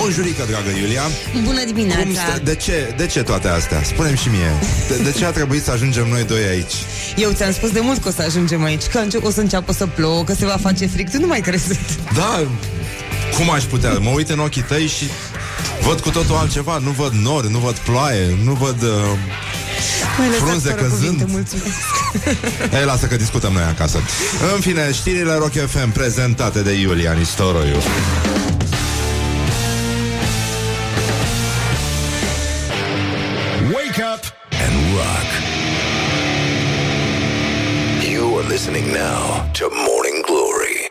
Bonjurică, dragă Iulia Bună dimineața Cum stă, de, ce, de ce toate astea? Spune-mi și mie de, de ce a trebuit să ajungem noi doi aici? Eu ți-am spus de mult că o să ajungem aici Că o să înceapă să plouă, că se va face fric Tu nu mai crezi Da, cum aș putea? Mă uit în ochii tăi și văd cu totul altceva Nu văd nori, nu văd ploaie, nu văd... Uh, frunze căzând. Cuvinte, Ei, lasă că discutăm noi acasă. În fine, știrile Rock FM prezentate de Iulia Nistoroiu. Listening now to Morning Glory.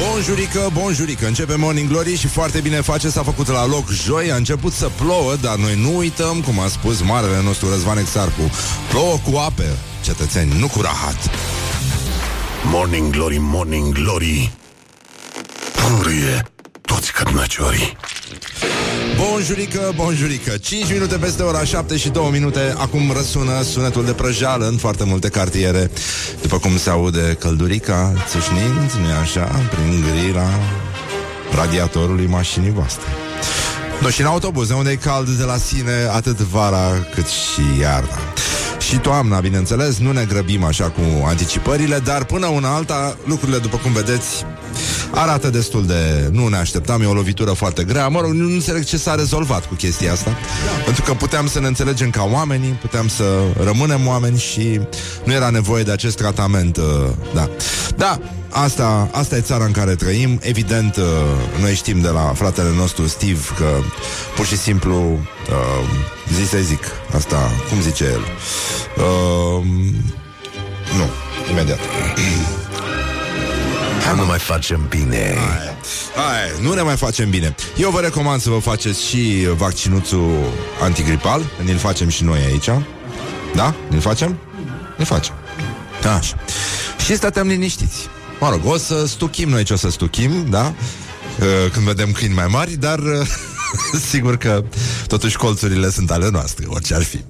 Bonjurică, bonjurică Începe Morning Glory și foarte bine face S-a făcut la loc joi, a început să plouă Dar noi nu uităm, cum a spus marele nostru Răzvan Exarcu Plouă cu ape, cetățeni, nu cu rahat Morning Glory, Morning Glory. Purie toți cărnăciorii. Bonjurică, bonjurică. 5 minute peste ora 7 și 2 minute. Acum răsună sunetul de prăjală În foarte multe cartiere. După cum se aude căldurica Țâșnind, nu așa, prin grila Radiatorului mașinii voastre. No, și în autobuz, unde e cald de la sine Atât vara cât și iarna și toamna, bineînțeles, nu ne grăbim așa cu anticipările, dar până una alta, lucrurile, după cum vedeți, arată destul de... Nu ne așteptam, e o lovitură foarte grea. Mă rog, nu înțeleg ce s-a rezolvat cu chestia asta. Da. Pentru că puteam să ne înțelegem ca oamenii, puteam să rămânem oameni și nu era nevoie de acest tratament. Uh, da. Da, asta, asta e țara în care trăim. Evident, uh, noi știm de la fratele nostru Steve că pur și simplu uh, zi să zic asta, cum zice el? Uh, nu, imediat. Nu mai facem bine. Hai, hai, nu ne mai facem bine. Eu vă recomand să vă faceți și vaccinuțul antigripal. Ne-l facem și noi aici. Da? Ne-l facem? Ne facem. Așa. Și stăteam liniștiți. Mă rog, o să stuchim noi ce o să stuchim, da? Când vedem câini mai mari, dar sigur că totuși colțurile sunt ale noastre, orice ar fi.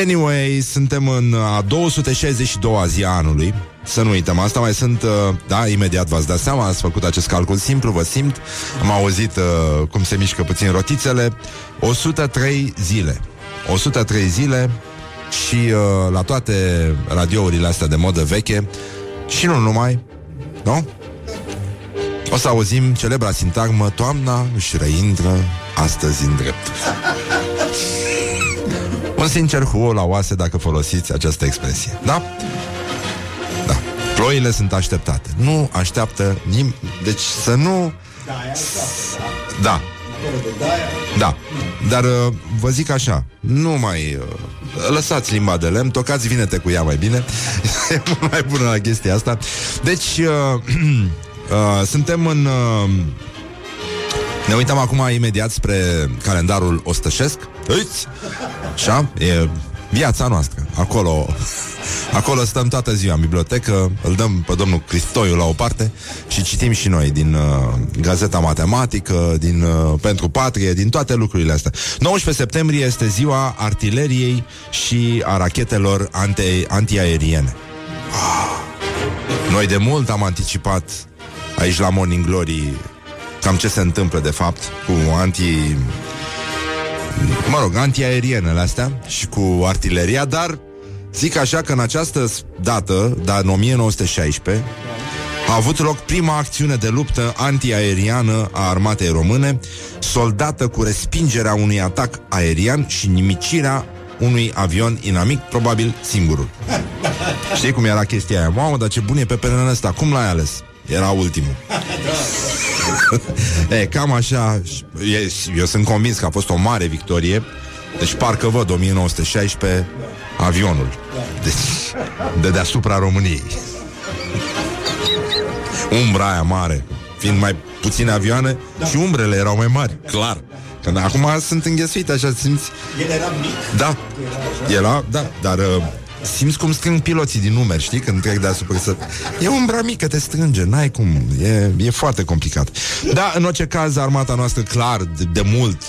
Anyway, suntem în a 262-a zi a anului. Să nu uităm asta, mai sunt, da, imediat v-ați dat seama, ați făcut acest calcul simplu, vă simt, am auzit uh, cum se mișcă puțin rotițele, 103 zile. 103 zile și uh, la toate radiourile astea de modă veche și nu numai, nu? O să auzim celebra sintagmă Toamna își reintră astăzi în drept. Un sincer huo la oase dacă folosiți această expresie. Da? Da. Ploile sunt așteptate. Nu așteaptă nim... Deci să nu... Da Da. Dar uh, vă zic așa Nu mai... Uh, lăsați limba de lemn Tocați vinete cu ea mai bine. E mult mai bună la chestia asta. Deci uh, Uh, suntem în... Uh, ne uităm acum imediat spre calendarul ostășesc. Uiți! Așa, e viața noastră. Acolo, acolo stăm toată ziua în bibliotecă, îl dăm pe domnul Cristoiu la o parte și citim și noi din uh, Gazeta Matematică, din uh, Pentru Patrie, din toate lucrurile astea. 19 septembrie este ziua artileriei și a rachetelor anti- antiaeriene. Ah. Noi de mult am anticipat aici la Morning Glory cam ce se întâmplă de fapt cu anti mă rog, antiaerienele astea și cu artileria, dar zic așa că în această dată, dar în 1916, a avut loc prima acțiune de luptă antiaeriană a armatei române, soldată cu respingerea unui atac aerian și nimicirea unui avion inamic, probabil singurul. Știi cum era chestia aia? Mamă, dar ce bun e pe perenul ăsta, cum l-ai ales? Era ultimul. e, cam așa. Eu sunt convins că a fost o mare victorie. Deci parcă văd 1916 avionul. Deci, de deasupra României. Umbra aia mare. Fiind mai puține avioane da. și umbrele erau mai mari, clar. Când acum sunt înghesuite, așa simți. El era mic. Da. Era, da, dar uh, simți cum strâng piloții din numeri, știi? Când trec deasupra să... E umbra mică, te strânge, n-ai cum. E, e foarte complicat. Da, în orice caz, armata noastră, clar, de, de mult,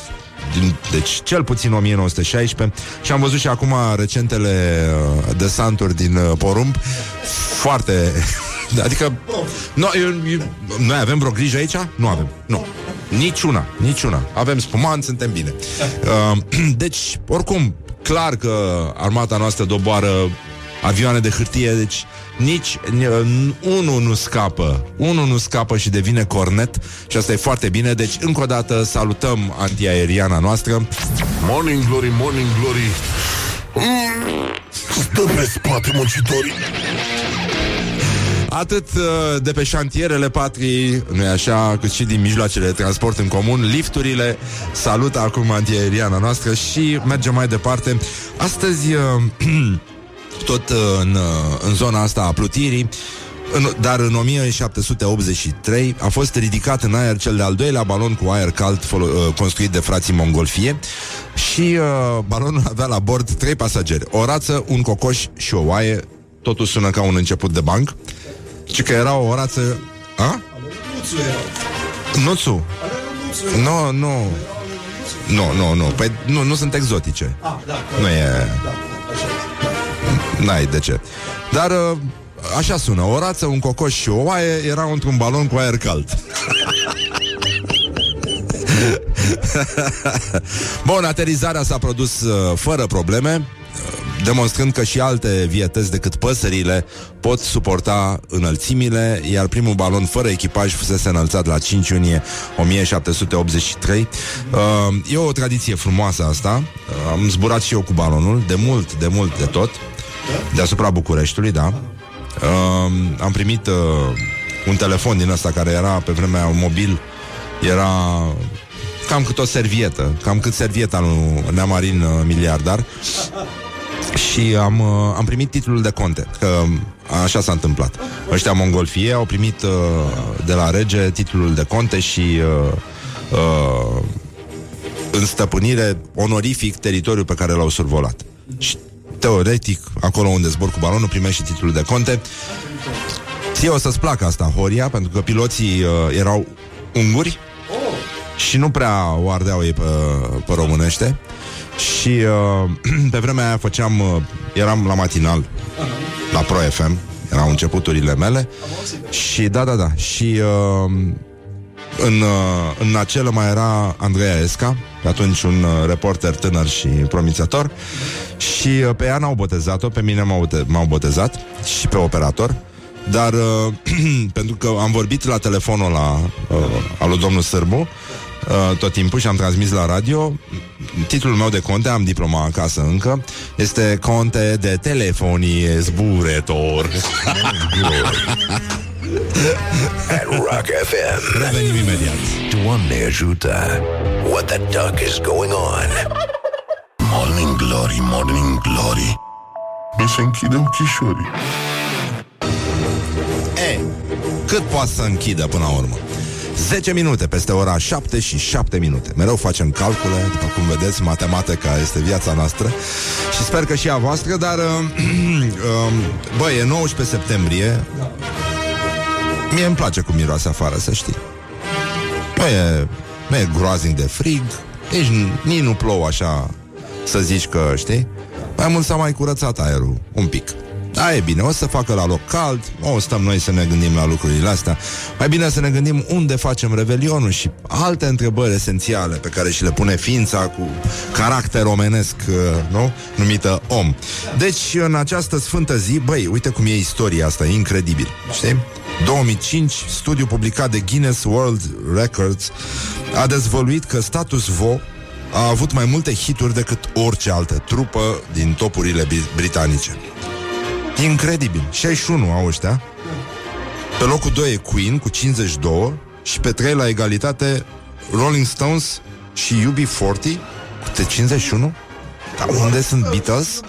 din, deci cel puțin 1916 și am văzut și acum recentele uh, desanturi din uh, porumb foarte... adică no, eu, eu, noi avem vreo grijă aici? Nu avem. Nu. Niciuna, niciuna. Avem spumant, suntem bine. Uh, deci, oricum, clar că armata noastră doboară avioane de hârtie, deci nici n- unul nu scapă. Unul nu scapă și devine cornet și asta e foarte bine. Deci, încă o dată, salutăm antiaeriana noastră. Morning Glory, Morning Glory Stă pe spate muncitorii Atât uh, de pe șantierele patrii, nu așa, cât și din mijloacele de transport în comun, lifturile salută acum antiaeriana noastră și mergem mai departe. Astăzi, uh, tot uh, în, uh, în zona asta a plutirii, în, dar în 1783 a fost ridicat în aer cel de-al doilea balon cu aer cald folo- uh, construit de frații Mongolfie și uh, balonul avea la bord trei pasageri, o rață, un cocoș și o oaie. Totul sună ca un început de banc. Și că era o rață... A? Nuțu. Nu, nu. Nu, nu, nu. Păi nu, nu sunt exotice. Nu e... N-ai de ce. Dar uh, așa sună. O rață, un cocoș și o oaie erau într-un balon cu aer cald. Bun, aterizarea s-a produs uh, fără probleme, uh, demonstrând că și alte vietăți decât păsările pot suporta înălțimile, iar primul balon fără echipaj fusese înălțat la 5 iunie 1783. Uh, e o tradiție frumoasă asta. Uh, am zburat și eu cu balonul, de mult, de mult, de tot, deasupra Bucureștiului, da. Uh, am primit uh, un telefon din ăsta care era pe vremea un mobil, era cam cât o servietă, cam cât servieta lui Neamarin uh, miliardar. Și am, uh, am primit titlul de conte Că așa s-a întâmplat. Ăștia mongolfie au primit uh, De la rege titlul de conte Și uh, uh, În stăpânire Onorific teritoriul pe care l-au survolat. Și teoretic Acolo unde zbor cu balonul primești și titlul de conte. Ție o să-ți placă asta, Horia Pentru că piloții uh, erau unguri și nu prea o ardeau ei pe, pe românește și uh, pe vremea aia făceam, uh, eram la matinal la Pro FM, erau începuturile mele. Și da, da, da, și uh, în, uh, în acelă mai era Andreea Esca, pe atunci un uh, reporter tânăr și promițător. Și uh, pe ea n-au botezat-o, pe mine m-au, bote- m-au botezat și pe operator. Dar uh, pentru că am vorbit la telefonul la uh, al lui domnul Sârbu uh, tot timpul și am transmis la radio titlul meu de conte, am diploma acasă încă, este conte de telefonie zburetor. At Rock FM. Revenim imediat. Doamne ajută. What the duck is going on? Morning Glory, Morning Glory Mi se închide ochișorii E, cât poate să închidă până la urmă? 10 minute peste ora 7 și 7 minute. Mereu facem calcule, după cum vedeți, matematica este viața noastră și sper că și a voastră, dar uh, uh, băi, e 19 septembrie. Mie îmi place cum miroase afară, să știi. Nu e, nu e groaznic de frig, nici, nici nu plouă așa să zici că, știi? Mai mult s-a mai curățat aerul, un pic. Da, e bine, o să facă la loc cald, o stăm noi să ne gândim la lucrurile astea. Mai bine să ne gândim unde facem revelionul și alte întrebări esențiale pe care și le pune ființa cu caracter omenesc, uh, nu? Numită om. Deci, în această sfântă zi, băi, uite cum e istoria asta, e incredibil, știi? 2005, studiu publicat de Guinness World Records a dezvăluit că status quo a avut mai multe hituri decât orice altă trupă din topurile bri- britanice. Incredibil. 61 au ăștia. Pe locul 2 e Queen cu 52 și pe 3 la egalitate Rolling Stones și UB40 cu te 51. Dar unde sunt Beatles?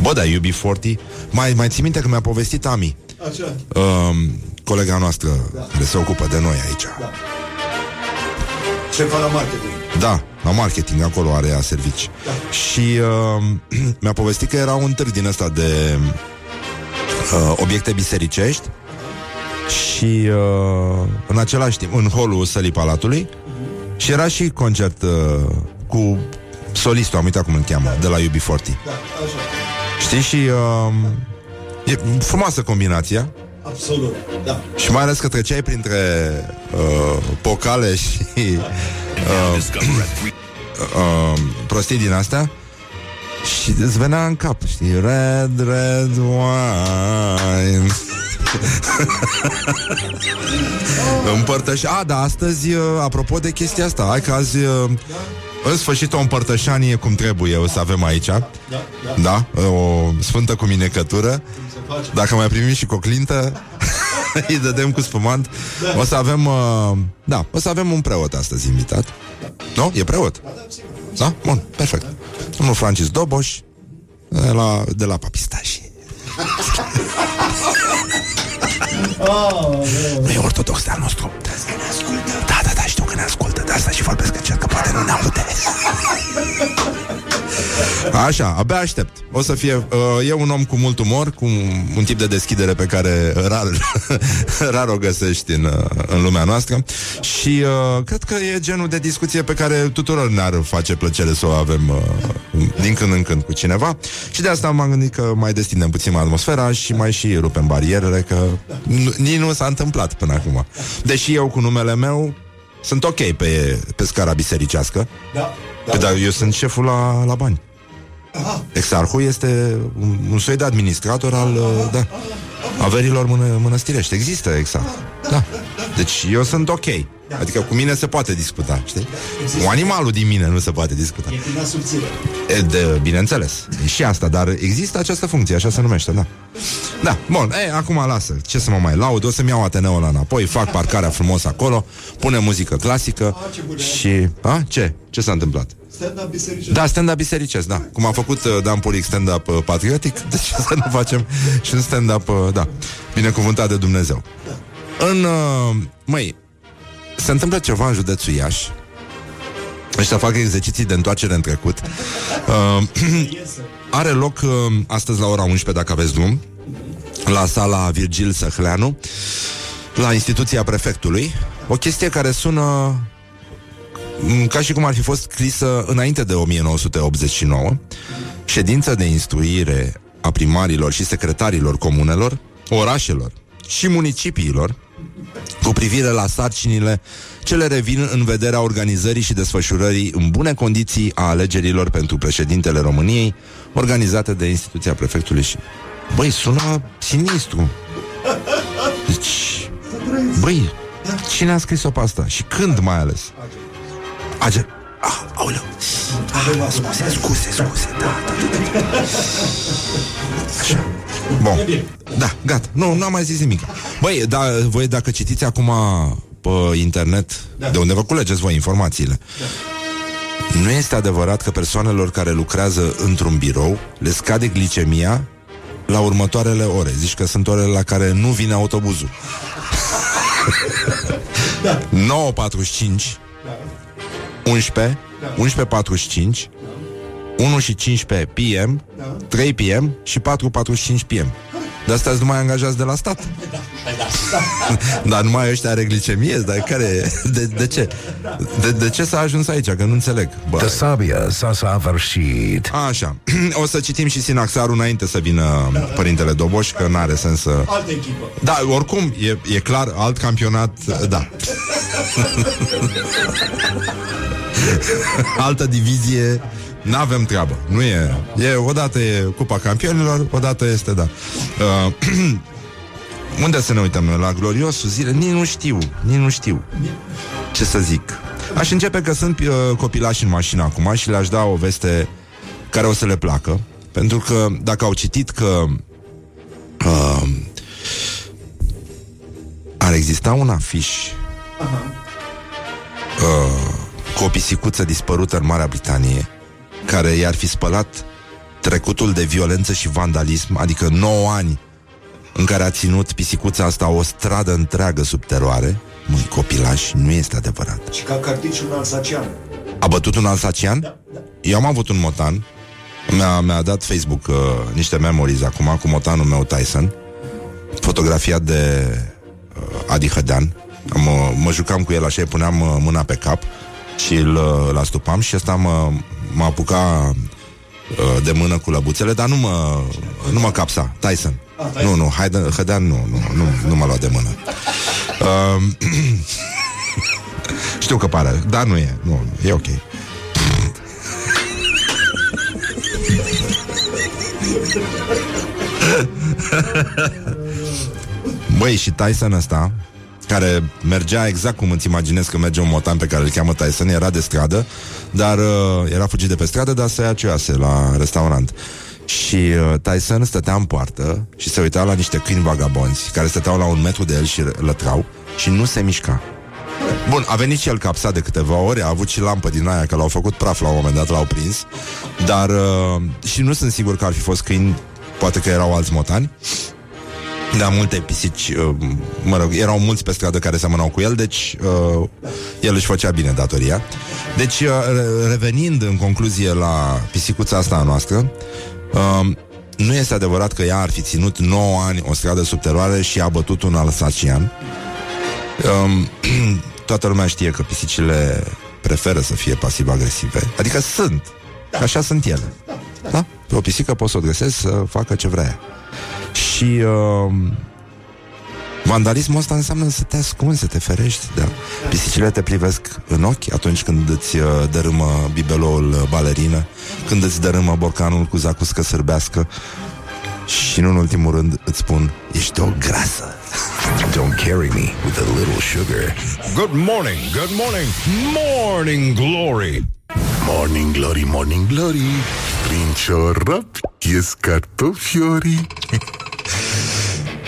Bă, da, UB40 Mai, mai ții minte că mi-a povestit Ami Așa. um, Colega noastră da. Care se ocupă de noi aici Da. Șefa la marketing. Da, la marketing, acolo are ea servici. Da. Și uh, mi-a povestit că era un târg din ăsta de uh, obiecte bisericești și uh, în același timp, în holul sălii Palatului și era și concert uh, cu solistul, am uitat cum îl cheamă, de la UB40. Da, așa. Știi? Și uh, e frumoasă combinația. Absolut, da. Și mai ales că treceai printre uh, pocale și uh, uh, prostii din astea și îți venea în cap, știi? Red, red wine. Împărtăș... A, da, astăzi, uh, apropo de chestia asta, hai că azi, uh, în sfârșit, o împărtășanie cum trebuie o să avem aici. Da, da. Da, o sfântă cu minecătură. Dacă mai primim și coclintă, îi dădem cu spumant. O să avem, uh, da, o să avem un preot astăzi invitat. Nu? E preot? Da? Bun, perfect. Domnul Francis Doboș, de la, de la Papistași. Nu e ortodox de al nostru. Asta și vorbesc încet, că poate nu ne aude. Așa, abia aștept. O să fie, uh, e un om cu mult umor Cu un, un tip de deschidere pe care Rar, rar o găsești în, uh, în lumea noastră. Și uh, cred că e genul de discuție Pe care tuturor ne-ar face plăcere Să o avem uh, din când în când cu cineva. Și de asta m-am gândit că Mai destindem puțin atmosfera Și mai și rupem barierele Că n- nici nu s-a întâmplat până acum. Deși eu cu numele meu sunt ok pe, pe scara bisericească Da, da. Dar eu sunt șeful la, la bani Exarhul este un, un soi de administrator al uh, da, averilor mână, mănăstirești. Există exarh. Da. Deci eu sunt ok. Adică cu mine se poate discuta, știi? Cu animalul din mine nu se poate discuta. E din asubțire. E de, bineînțeles. E și asta, dar există această funcție, așa se numește, da. Da, bun, e, acum lasă. Ce să mă mai laud? O să-mi iau Ateneul la înapoi, fac parcarea frumos acolo, pune muzică clasică și... A, ce? Ce s-a întâmplat? Stand-up bisericesc. Da, stand-up bisericesc, da. Cum a făcut uh, Dan Polic stand-up uh, patriotic, de ce să nu facem și un stand-up, uh, da, binecuvântat de Dumnezeu. În, uh, măi, se întâmplă ceva în județul Iași. Ăștia fac exerciții de întoarcere în trecut. Uh, are loc uh, astăzi la ora 11, dacă aveți drum, la sala Virgil Săhleanu, la instituția prefectului. O chestie care sună m, ca și cum ar fi fost scrisă înainte de 1989, ședință de instruire a primarilor și secretarilor comunelor, orașelor și municipiilor cu privire la sarcinile ce le revin în vederea organizării și desfășurării în bune condiții a alegerilor pentru președintele României, organizate de instituția prefectului și... Băi, sună sinistru. Deci... Băi, cine a scris-o pe asta? Și când mai ales? Age... Ah, aoleu. Ah, scuze, scuze, scuze. Da, da, da, da. Așa. Bun. Da, gata. Nu, nu am mai zis nimic. Băi, da, voi dacă citiți acum pe internet, de unde vă culegeți voi informațiile, nu este adevărat că persoanelor care lucrează într-un birou le scade glicemia la următoarele ore. Zici că sunt orele la care nu vine autobuzul. 9.45 11 11.45 1 și 15 PM 3 PM și 4.45 PM de asta nu mai angajați de la stat Dar numai ăștia are glicemie Dar care de, de ce? De, de ce s-a ajuns aici? Că nu înțeleg Bă. The sabia s-a săvârșit. Așa, o să citim și Sinaxarul înainte să vină Părintele Doboș Că n-are sens să... Altă echipă. Da, oricum, e, e clar, alt campionat, da. Altă divizie, n-avem treabă. Nu e. E odată e Cupa Campionilor, odată este, da. Uh, unde să ne uităm noi? La gloriosul zile? Nici nu știu, nici nu știu. Ce să zic? Aș începe că sunt uh, copilași în mașină acum și le-aș da o veste care o să le placă. Pentru că dacă au citit că uh, ar exista un afiș uh, cu o pisicuță dispărută în Marea Britanie care i-ar fi spălat trecutul de violență și vandalism, adică 9 ani în care a ținut pisicuța asta o stradă întreagă sub teroare, măi, copilași, nu este adevărat. Și ca cartici un alsacian. A bătut un alsacian? Da, da. Eu am avut un motan Mi-a, mi-a dat Facebook uh, niște memories acum Cu motanul meu Tyson Fotografiat de uh, Adi Hădean am, uh, Mă jucam cu el așa, îi puneam uh, mâna pe cap Și îl, uh, îl astupam Și ăsta mă, mă apuca uh, De mână cu lăbuțele Dar nu mă, nu mă capsa, Tyson Nu, nu, Haide, Hădean nu, nu, nu, nu m-a luat de mână. Um, știu că pare, dar nu e, nu, nu, e ok. Băi, și Tyson ăsta care mergea exact cum îți imaginezi că merge un motan pe care îl cheamă Tyson, era de stradă, dar uh, era fugit de pe stradă, dar se ia cioase la restaurant. Și uh, Tyson stătea în poartă și se uita la niște câini vagabonzi care stăteau la un metru de el și lătrau și nu se mișca. Bun, a venit și el capsat de câteva ori, a avut și lampă din aia, că l-au făcut praf la un moment dat, l-au prins, dar uh, și nu sunt sigur că ar fi fost câini, poate că erau alți motani, da, multe pisici, uh, mă rog, erau mulți pe stradă care semănau cu el, deci uh, el își făcea bine datoria. Deci, uh, revenind în concluzie la pisicuța asta a noastră, uh, nu este adevărat că ea ar fi ținut 9 ani o stradă subteroare și a bătut un alsacian. Um, toată lumea știe că pisicile preferă să fie pasiv-agresive. Adică sunt. Așa sunt ele. Da? Pe o pisică poți să o găsesc să facă ce vrea. Și uh, vandalismul ăsta înseamnă să te ascunzi, să te ferești. Da. Pisicile te privesc în ochi atunci când îți uh, dărâmă bibeloul uh, balerină, când îți dărâmă borcanul cu zacuscă sârbească și, nu în ultimul rând, îți spun, ești o grasă. Don't carry me with a little sugar. Good morning, good morning, morning glory. Morning glory, morning glory Prin ciorap ies cartofiorii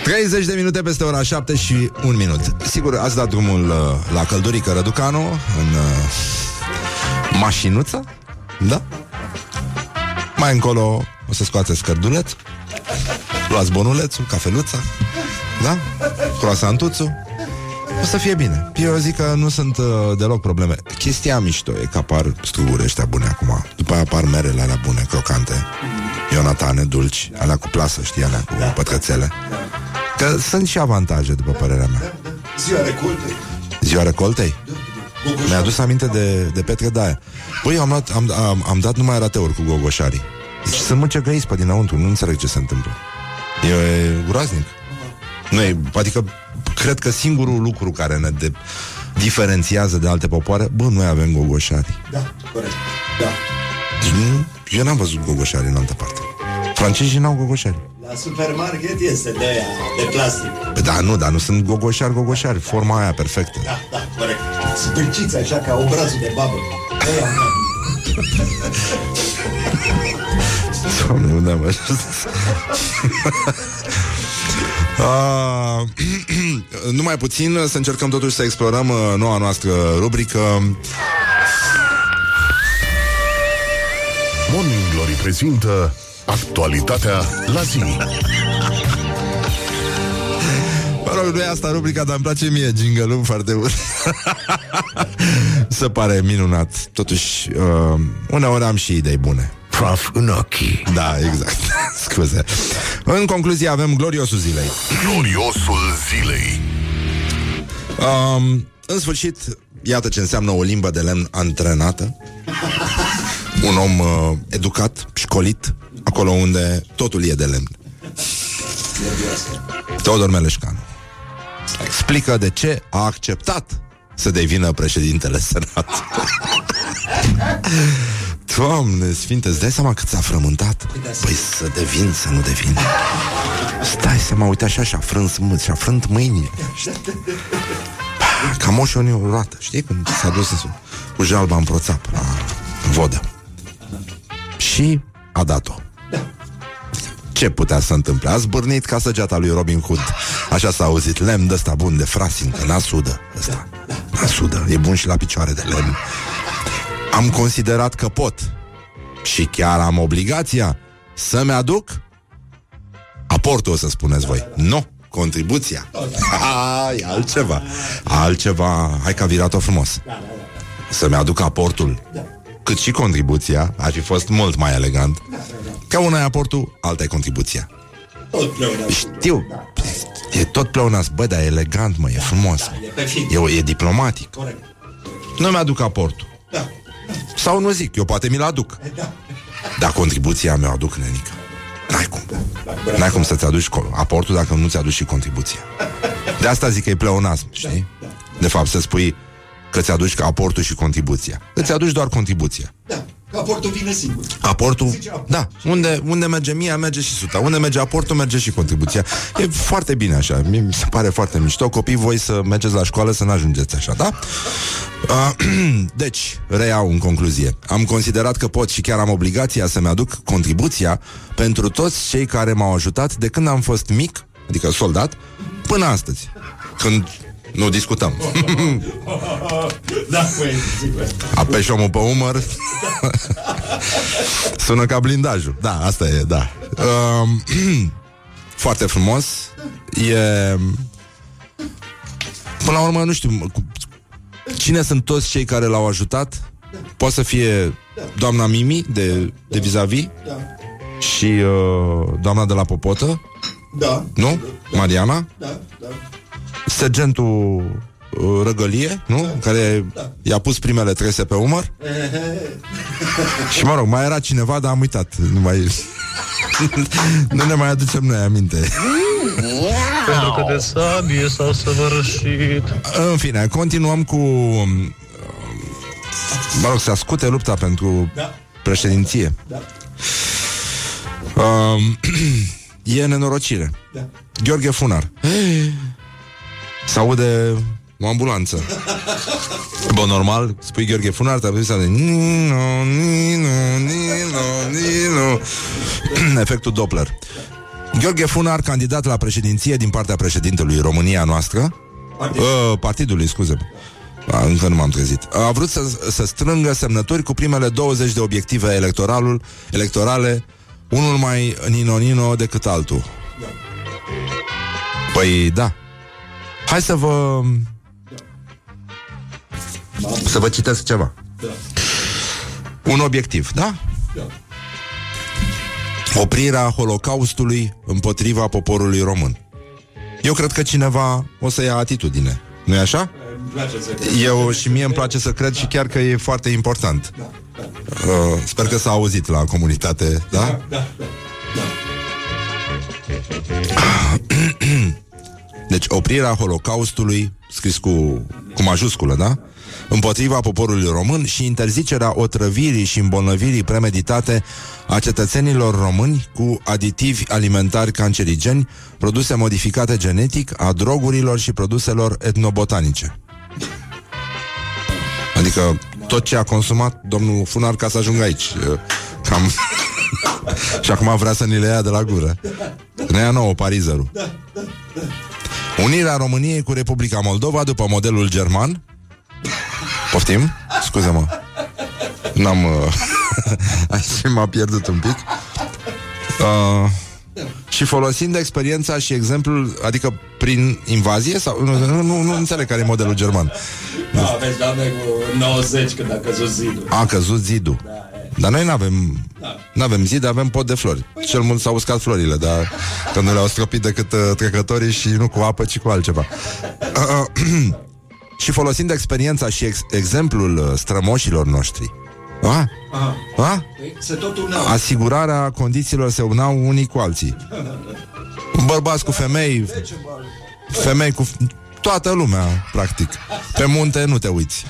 30 de minute peste ora 7 și 1 minut. Sigur, ați dat drumul uh, la Căldurică Răducanu în uh, mașinuță, da? Mai încolo o să scoateți cărduleț, luați bonulețul, cafeluța, da? Croasantuțul, o să fie bine. Eu zic că nu sunt uh, deloc probleme. Chestia mișto e că apar struguri ăștia bune acum. După aia apar merele alea bune, crocante. Ionatane, dulci, alea cu plasă, știi, alea cu pătrățele. Că sunt și avantaje, după părerea mea. Ziua recoltei. Ziua recoltei? Mi-a adus aminte de, de Petre Daia. Băi, eu am, luat, am, am, am dat numai rateuri cu gogoșarii. Deci sunt mucegăiți pe dinăuntru, nu înțeleg ce se întâmplă. E groaznic. Nu e, adică cred că singurul lucru care ne de, diferențiază de alte popoare, bă, noi avem gogoșari. Da, corect. Da. Deci nu, eu n-am văzut gogoșari în altă parte. Francezii n-au gogoșari. La supermarket este de aia, de plastic. Păi da, nu, dar nu sunt gogoșari, gogoșari. Forma aia perfectă. Da, da, corect. Spârciți așa ca obrazul de babă. Aia, da. Doamne, unde am ajuns? Uh, numai puțin să încercăm totuși să explorăm uh, noua noastră rubrică. Morning Glory prezintă Actualitatea la zi. Mă rog, nu e asta rubrica, dar îmi place mie jingle foarte mult. Se pare minunat. Totuși, uh, uneori am și idei bune Prof în ochii. Da, exact. Scuze. În concluzie avem gloriosul zilei. Gloriosul zilei. Um, În sfârșit, iată ce înseamnă o limbă de lemn antrenată. Un om uh, educat, școlit Acolo unde totul e de lemn. Teodor Meleșcanu. Explică de ce a acceptat să devină președintele Senatului Doamne sfinte, îți dai seama cât s-a frământat? Păi să devin, să nu devin. Stai seama, uite așa și-a frâns mâini, și-a frânt mâinile. Ca moșul o roată Știi când s-a dus cu jalba în proțap La vodă. Și a dat-o. Ce putea să întâmple? A zbârnit ca săgeata lui Robin Hood. Așa s-a auzit, lemn de ăsta bun de frasin Că n-a sudă ăsta. N-a sudă, e bun și la picioare de lemn Am considerat că pot. Și chiar am obligația Să-mi aduc Aportul, o să spuneți voi. Nu, contribuția. Ha, E altceva. Altceva, hai că a virat-o frumos. Să-mi aduc aportul. Cât și contribuția Ar fi fost mult mai elegant. Ca una e aportul, alta e contribuția. Tot pleonat. Știu. E tot pleonas, bă, dar e elegant, mă, e frumos. E pe fix. E, e diplomatic. Corect. Nu mi-aduc aportul. Da. Sau nu zic, eu poate mi-l aduc Da. Dar contribuția mi-o aduc, nenică N-ai cum. N-ai cum să-ți aduci co- aportul dacă nu ți aduci și contribuția. De asta zic că e pleonasm, știi? De fapt, să spui că ți aduci aportul și contribuția. Îți aduci doar contribuția. Da, că aportul vine singur. Aportul, Zice aport. da, unde, unde merge mia, merge și suta. Unde merge aportul, merge și contribuția. E foarte bine așa, mi mi se pare foarte mișto. Copii, voi să mergeți la școală să nu ajungeți așa, da? Uh, deci, reiau în concluzie. Am considerat că pot și chiar am obligația să-mi aduc contribuția pentru toți cei care m-au ajutat de când am fost mic, adică soldat, până astăzi. Când nu discutăm. Da, păi, sigur. Apeși omul pe umăr. Sună ca blindajul. Da, asta e, da. Um, Foarte frumos. E Până la urmă, nu știu cu- Cine sunt toți cei care l-au ajutat? Poate să fie Doamna Mimi De, de vis-a-vis Da, Și uh, doamna de la Popotă. Da, Nu? Mariana? Da, da. Sergentul uh, Răgălie, nu? Care i-a pus primele trese pe umăr. Și mă rog, mai era cineva, dar am uitat. Nu mai... nu ne mai aducem noi aminte. Pentru că de sabie s-au săvârșit. În fine, continuăm cu um, Mă rog, se ascute lupta pentru Da. președinție. Da. um, E nenorocire. Da. Gheorghe Funar Se aude o ambulanță Bă, normal, spui Gheorghe Funar Trebuie să aude Nino, Nino, Nino, Nino Efectul Doppler Gheorghe Funar, candidat la președinție din partea președintelui România noastră Partid. uh, Partidului, scuze a, încă nu m-am trezit. A vrut să, să strângă semnături cu primele 20 de obiective electoralul, electorale, unul mai nino-nino decât altul. Păi da. Hai să vă... Să vă citesc ceva. Da. Un obiectiv, da? Da. Oprirea Holocaustului împotriva poporului român. Eu cred că cineva o să ia atitudine. Nu-i așa? Îmi place să cred. Eu și mie îmi place să cred și chiar că e foarte important. Da, da, Uh, sper că s-a auzit la comunitate, da? da, da, da. Deci oprirea Holocaustului, scris cu, cu majusculă, da? Împotriva poporului român și interzicerea otrăvirii și îmbolnăvirii premeditate a cetățenilor români cu aditivi alimentari cancerigeni, produse modificate genetic, a drogurilor și produselor etnobotanice. Adică tot ce a consumat domnul Funar ca să ajungă aici. Uh, Cam... și acum vrea să ni le ia de la gură. Ne ia nouă parizerul. Unirea României cu Republica Moldova după modelul german. Poftim? Scuze-mă. N-am... Uh... Aici m-a pierdut un pic. Uh... Și folosind experiența și exemplul, adică prin invazie sau nu, nu, nu, nu înțeleg care e modelul german. Da, vezi, doamne, cu 90 când a căzut zidul. A căzut zidul. Dar noi nu avem Nu avem zid, avem pod de flori Cel mult s-au uscat florile Dar că nu le-au stropit decât uh, trecătorii Și nu cu apă, ci cu altceva Și folosind experiența și ex- exemplul uh, strămoșilor noștri a? Aha. A? Păi, Se tot uneau. Asigurarea condițiilor se unau unii cu alții Bărbați cu femei Femei cu... Toată lumea, practic Pe munte nu te uiți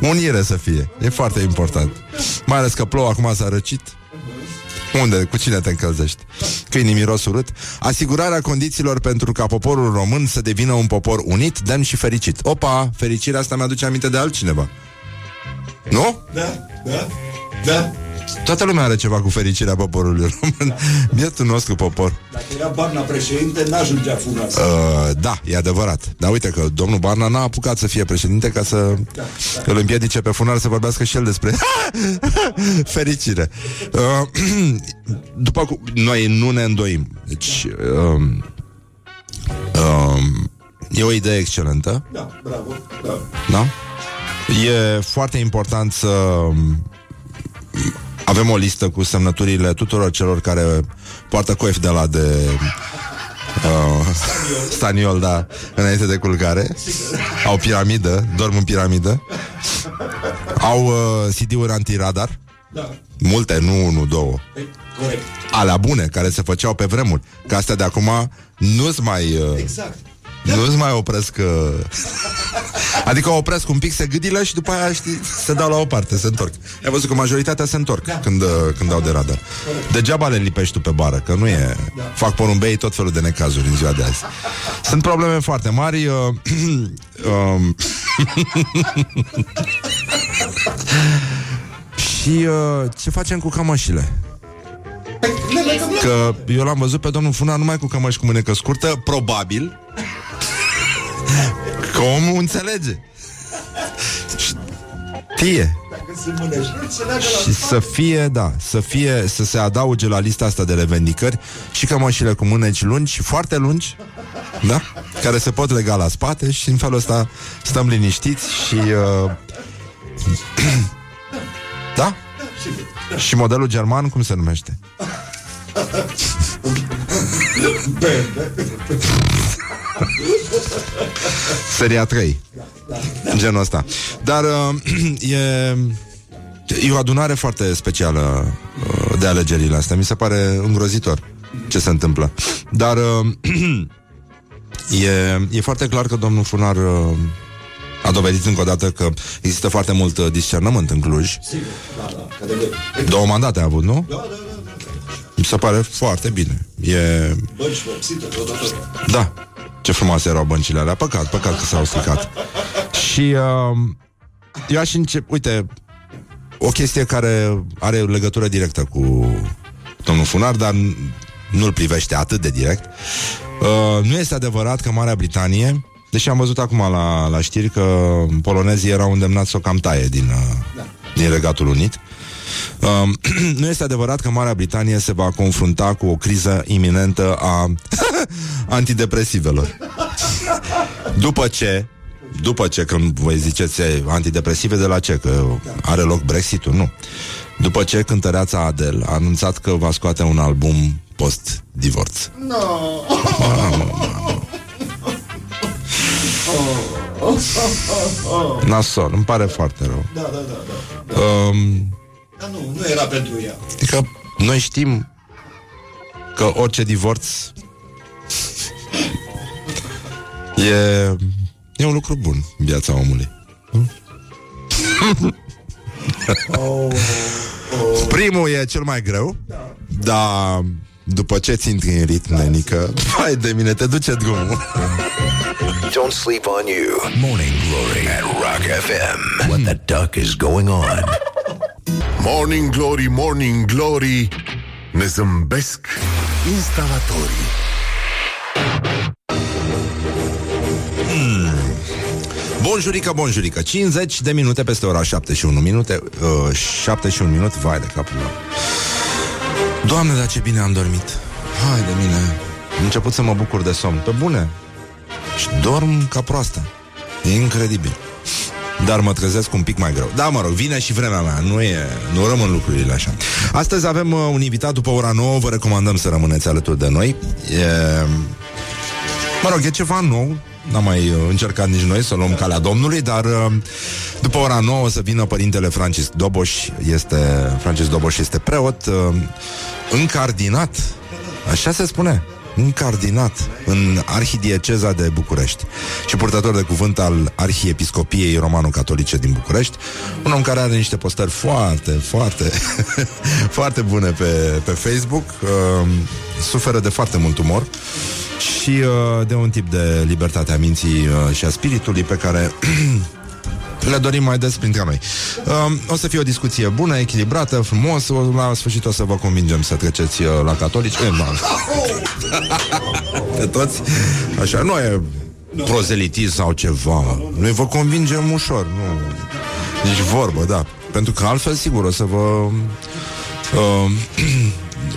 Unire să fie E foarte important Mai ales că plouă, acum s-a răcit unde? Cu cine te încălzești? Câinii miros urât? Asigurarea condițiilor pentru ca poporul român să devină un popor unit, demn și fericit. Opa, fericirea asta mi-aduce aminte de altcineva. Nu? Da, da, da. Toată lumea are ceva cu fericirea poporului român. Bietul nostru popor. Dacă era Barna președinte, n-ajungea funa asta. Uh, da, e adevărat. Dar uite că domnul Barna n-a apucat să fie președinte ca să îl împiedice pe funar să vorbească și el despre fericire. Uh, după cum noi nu ne îndoim. Deci, um, um, e o idee excelentă. Da, bravo, da. Da? E foarte important să um, avem o listă cu semnăturile tuturor celor care poartă coif de la de uh, staniol, da, înainte de culcare. Au piramidă, dorm în piramidă. Au uh, CD-uri antiradar. Da. Multe, nu unu, două. Păi, corect. Alea bune, care se făceau pe vremuri. Că astea de acum nu-ți mai... Uh, Exact. Nu-ți mai opresc... Uh, adică opresc un pic, se gâdilă și după aia, știi, se dau la o parte, se întorc. Ai văzut că majoritatea se întorc Da. când, uh, când dau de radar. Degeaba le lipești tu pe bară, că nu e... Da. Fac porumbei tot felul de necazuri în ziua de azi. Sunt probleme foarte mari. Uh, um, și uh, ce facem cu cămășile? Că eu l-am văzut pe domnul Funa numai cu cămăși cu mânecă scurtă, probabil că omul înțelege. Știe. Dacă sunt mânești, nu se leagă la Și să fie, da, să fie, să se adauge la lista asta de revendicări și cămășile cu mâneci lungi și foarte lungi, da? Care se pot lega la spate și în felul ăsta stăm liniștiți și... Uh, da? Și modelul german, cum se numește? Seria 3 Genul ăsta Dar uh, e E o adunare foarte specială uh, De alegerile astea Mi se pare îngrozitor ce se întâmplă Dar uh, e, e foarte clar că domnul Funar uh, A dovedit încă o dată că Există foarte mult uh, discernământ în Cluj Sigur, da, da, categoric. Două mandate a avut, nu? Da, da, da, da. Mi se pare foarte bine. E Bănci vopsite, tot, tot, tot. Da, ce frumoase erau băncile alea. Păcat, păcat că s-au stricat. Și uh, eu aș încep Uite, o chestie care Are legătură directă cu Domnul Funar, dar n- Nu-l privește atât de direct. Uh, Nu este adevărat că Marea Britanie Deși am văzut acum la, la știri Că polonezii erau îndemnați să o cam taie Din, uh, din Regatul Unit Um, nu este adevărat că Marea Britanie se va confrunta cu o criză iminentă a antidepresivelor. După ce, după ce, când voi ziceți "Ei, antidepresive, de la ce? Că are loc Brexit-ul? Nu. După ce cântăreața Adele a anunțat că va scoate un album post-divorț. Nasol, îmi pare foarte rău. Da, da, da, da. Um, Dar nu, nu era pentru ea. Adică noi știm că orice divorț e, e un lucru bun în viața omului. Primul e cel mai greu, dar după ce ți intri în ritm, nenică, hai de mine, te duce drumul. Don't sleep on you. Morning Glory at Rock FM. What the duck is going on? Morning Glory, Morning Glory Ne zâmbesc instalatorii. Bonjurică, bonjurică. 50 de minute peste ora 7 și 1 minute uh, 7 și 1 minut, vai de capul meu. Doamne, dar ce bine am dormit. Hai de mine. Am început să mă bucur de somn. Pe bune. Și dorm ca proasta E incredibil dar mă trezesc un pic mai greu. Da, mă rog, vine și vremea mea, nu e, nu rămân lucrurile așa. Astăzi avem uh, un invitat după ora 9, vă recomandăm să rămâneți alături de noi. E, Mă rog, e ceva nou N-am mai uh, încercat nici noi să luăm calea Domnului Dar uh, după ora 9 o să vină Părintele Francis Doboș este, Francis Doboș este preot uh, Încardinat Așa se spune încardinat în Arhidieceza de București și purtător de cuvânt al Arhiepiscopiei Romano-Catolice din București, un om care are niște postări foarte, foarte, foarte bune pe, pe Facebook, uh, suferă de foarte mult umor și uh, de un tip de libertate a minții uh, și a spiritului pe care le dorim mai des printre noi. Um, o să fie o discuție bună, echilibrată, frumos. O, la sfârșit o să vă convingem să treceți uh, la catolici. E, nu. Pe toți. Așa, nu e prozelitism sau ceva. Noi vă convingem ușor. Nu. Nici vorbă, da. Pentru că altfel, sigur, o să vă... Uh,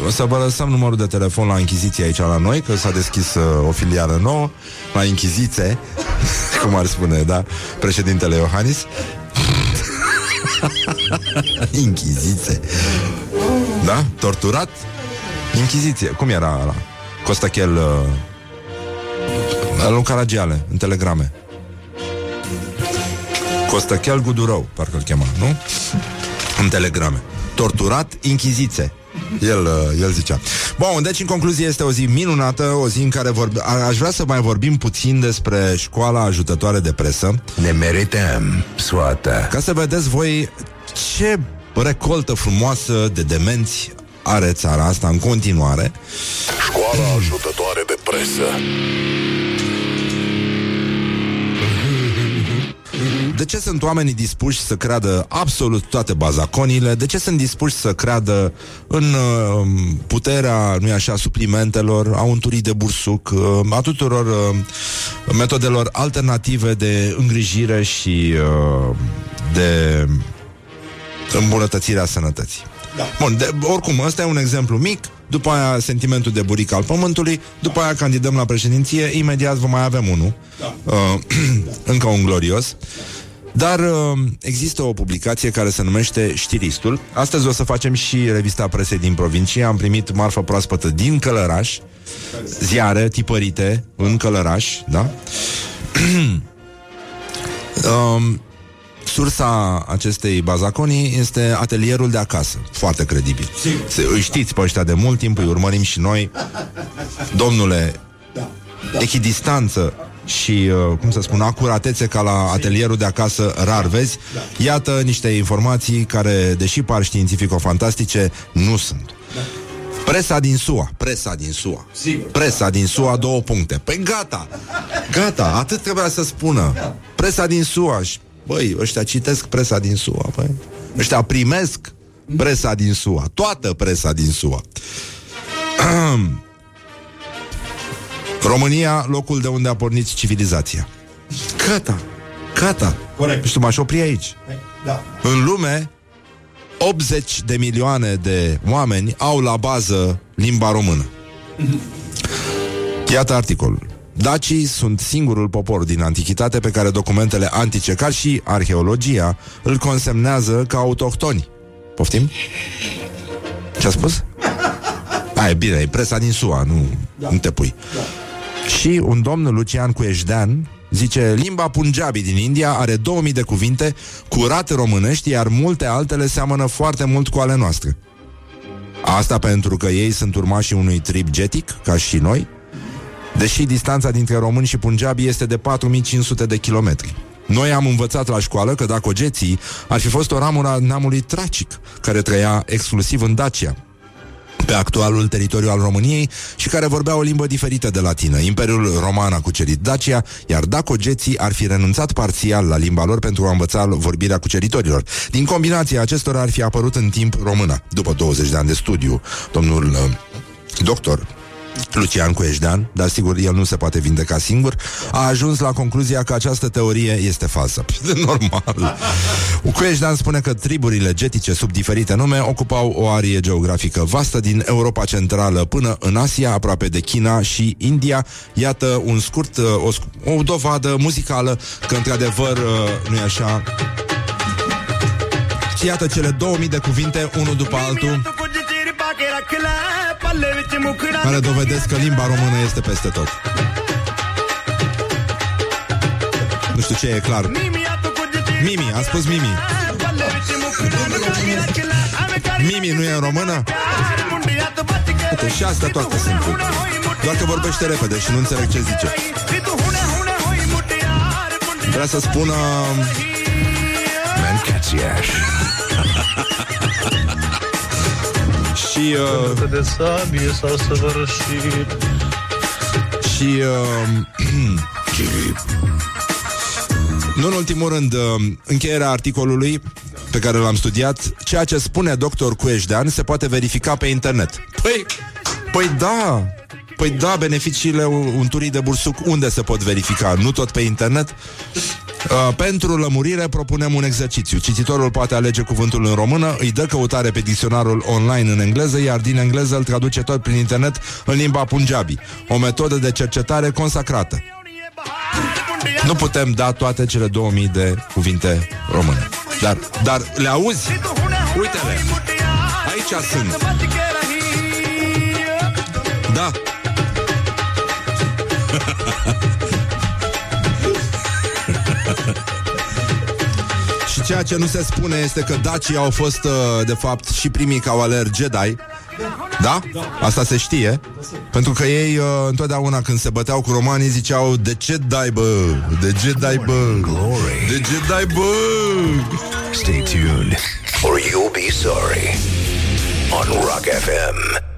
o să vă lăsăm numărul de telefon la Închiziție aici la noi, că s-a deschis uh, o filială nouă, la Închiziție, cum ar spune, da, președintele Iohannis. Închiziție. Da? Torturat? Închiziție. Cum era ăla? Costachel uh, lui Caragiale, în telegrame. Costachel Gudurău, parcă îl chema, nu? În telegrame. torturat, închizițe. El, uh, el zicea. Bun, deci în concluzie este o zi minunată, o zi în care vorbe... aș vrea să mai vorbim puțin despre școala ajutătoare de presă. Ne merităm soata. Ca să vedeți voi ce recoltă frumoasă de demenți are țara asta în continuare. Școala ajutătoare de presă. De ce sunt oamenii dispuși să creadă absolut toate bazaconile? De ce sunt dispuși să creadă în uh, puterea, nu așa, suplimentelor, a unturii de bursuc, uh, a tuturor uh, metodelor alternative de îngrijire și uh, de îmbunătățirea sănătății? Da. Bun, de, oricum, ăsta e un exemplu mic, după aia sentimentul de buric al pământului, după aia candidăm la președinție, imediat vom mai avem unul, da. uh, încă un glorios. Dar uh, există o publicație care se numește Știristul. Astăzi o să facem și revista presei din provincie. Am primit marfă proaspătă din Călăraș, ziare tipărite în Călăraș, da? um, sursa acestei bazaconii este atelierul de acasă. Foarte credibil. Se, îi știți pe ăștia de mult timp, îi urmărim și noi. Domnule, da, da. echidistanță și, uh, cum să spun, acuratețe ca la atelierul de acasă rar vezi. Da. Iată niște informații care, deși par științifico-fantastice, nu sunt. Da. Presa din SUA, presa din SUA. Sigur. Presa din SUA, două puncte. Păi gata, gata, atât trebuia să spună. Da. Presa din SUA. Băi, ăștia citesc presa din SUA, băi. Ăștia primesc presa din SUA, toată presa din SUA. România, locul de unde a pornit civilizația. Gata, gata. Corect. Și tu m-aș opri aici. Da. În lume, 80 de milioane de oameni au la bază limba română. Iată articolul. Dacii sunt singurul popor din antichitate pe care documentele antice, ca și arheologia, îl consemnează ca autohtoni. Poftim? Ce a spus? A, e bine, e presa din SUA, nu, da. nu te pui. Da. Și un domn Lucian Cueșdean zice Limba Punjabi din India are 2000 de cuvinte curate românești, iar multe altele seamănă foarte mult cu ale noastre. Asta pentru că ei sunt urmașii unui trib getic, ca și noi, deși distanța dintre români și punjabi este de 4500 de kilometri. Noi am învățat la școală că dacă ogeții ar fi fost o ramură a neamului tracic, care trăia exclusiv în Dacia, pe actualul teritoriu al României și care vorbea o limbă diferită de latină. Imperiul Roman a cucerit Dacia, iar dacogeții ar fi renunțat parțial la limba lor pentru a învăța vorbirea cuceritorilor. Din combinația acestora ar fi apărut în timp româna. După 20 de ani de studiu, domnul uh, doctor Lucian Cueșdean, dar sigur el nu se poate vindeca singur, a ajuns la concluzia că această teorie este falsă. Normal. Cueșdean spune că triburile getice sub diferite nume ocupau o arie geografică vastă din Europa Centrală până în Asia, aproape de China și India. Iată un scurt, uh, o, o dovadă muzicală că într-adevăr uh, nu e așa. Și iată cele 2000 de cuvinte, unul după altul care dovedesc că limba română este peste tot. Nu știu ce e clar. Mimi, a spus Mimi. Mimi nu e în română? Uite, și asta toate sunt. Doar că vorbește repede și nu înțeleg ce zice. Vrea să spună... Mancațiaș. Și... Uh, de sabie s-au săvârșit. Și... Uh, nu în ultimul rând, uh, încheierea articolului pe care l-am studiat, ceea ce spune doctor Cueșdean se poate verifica pe internet. Păi, păi da, Păi da, beneficiile unturii de bursuc unde se pot verifica? Nu tot pe internet? Uh, pentru lămurire propunem un exercițiu. Cititorul poate alege cuvântul în română, îi dă căutare pe dicționarul online în engleză, iar din engleză îl traduce tot prin internet în limba punjabi. O metodă de cercetare consacrată. Nu putem da toate cele 2000 de cuvinte române. Dar, dar le auzi? Uite-le! Aici sunt. Da. Și ceea ce nu se spune este că dacii au fost, uh, de fapt, și primii cavaleri Jedi. Da? Asta se știe. Pentru că ei, uh, întotdeauna când se băteau cu romanii, ziceau De ce dai, bă? De ce dai, bă? De ce dai, bă? Stay tuned, or you'll be sorry. On Rock FM.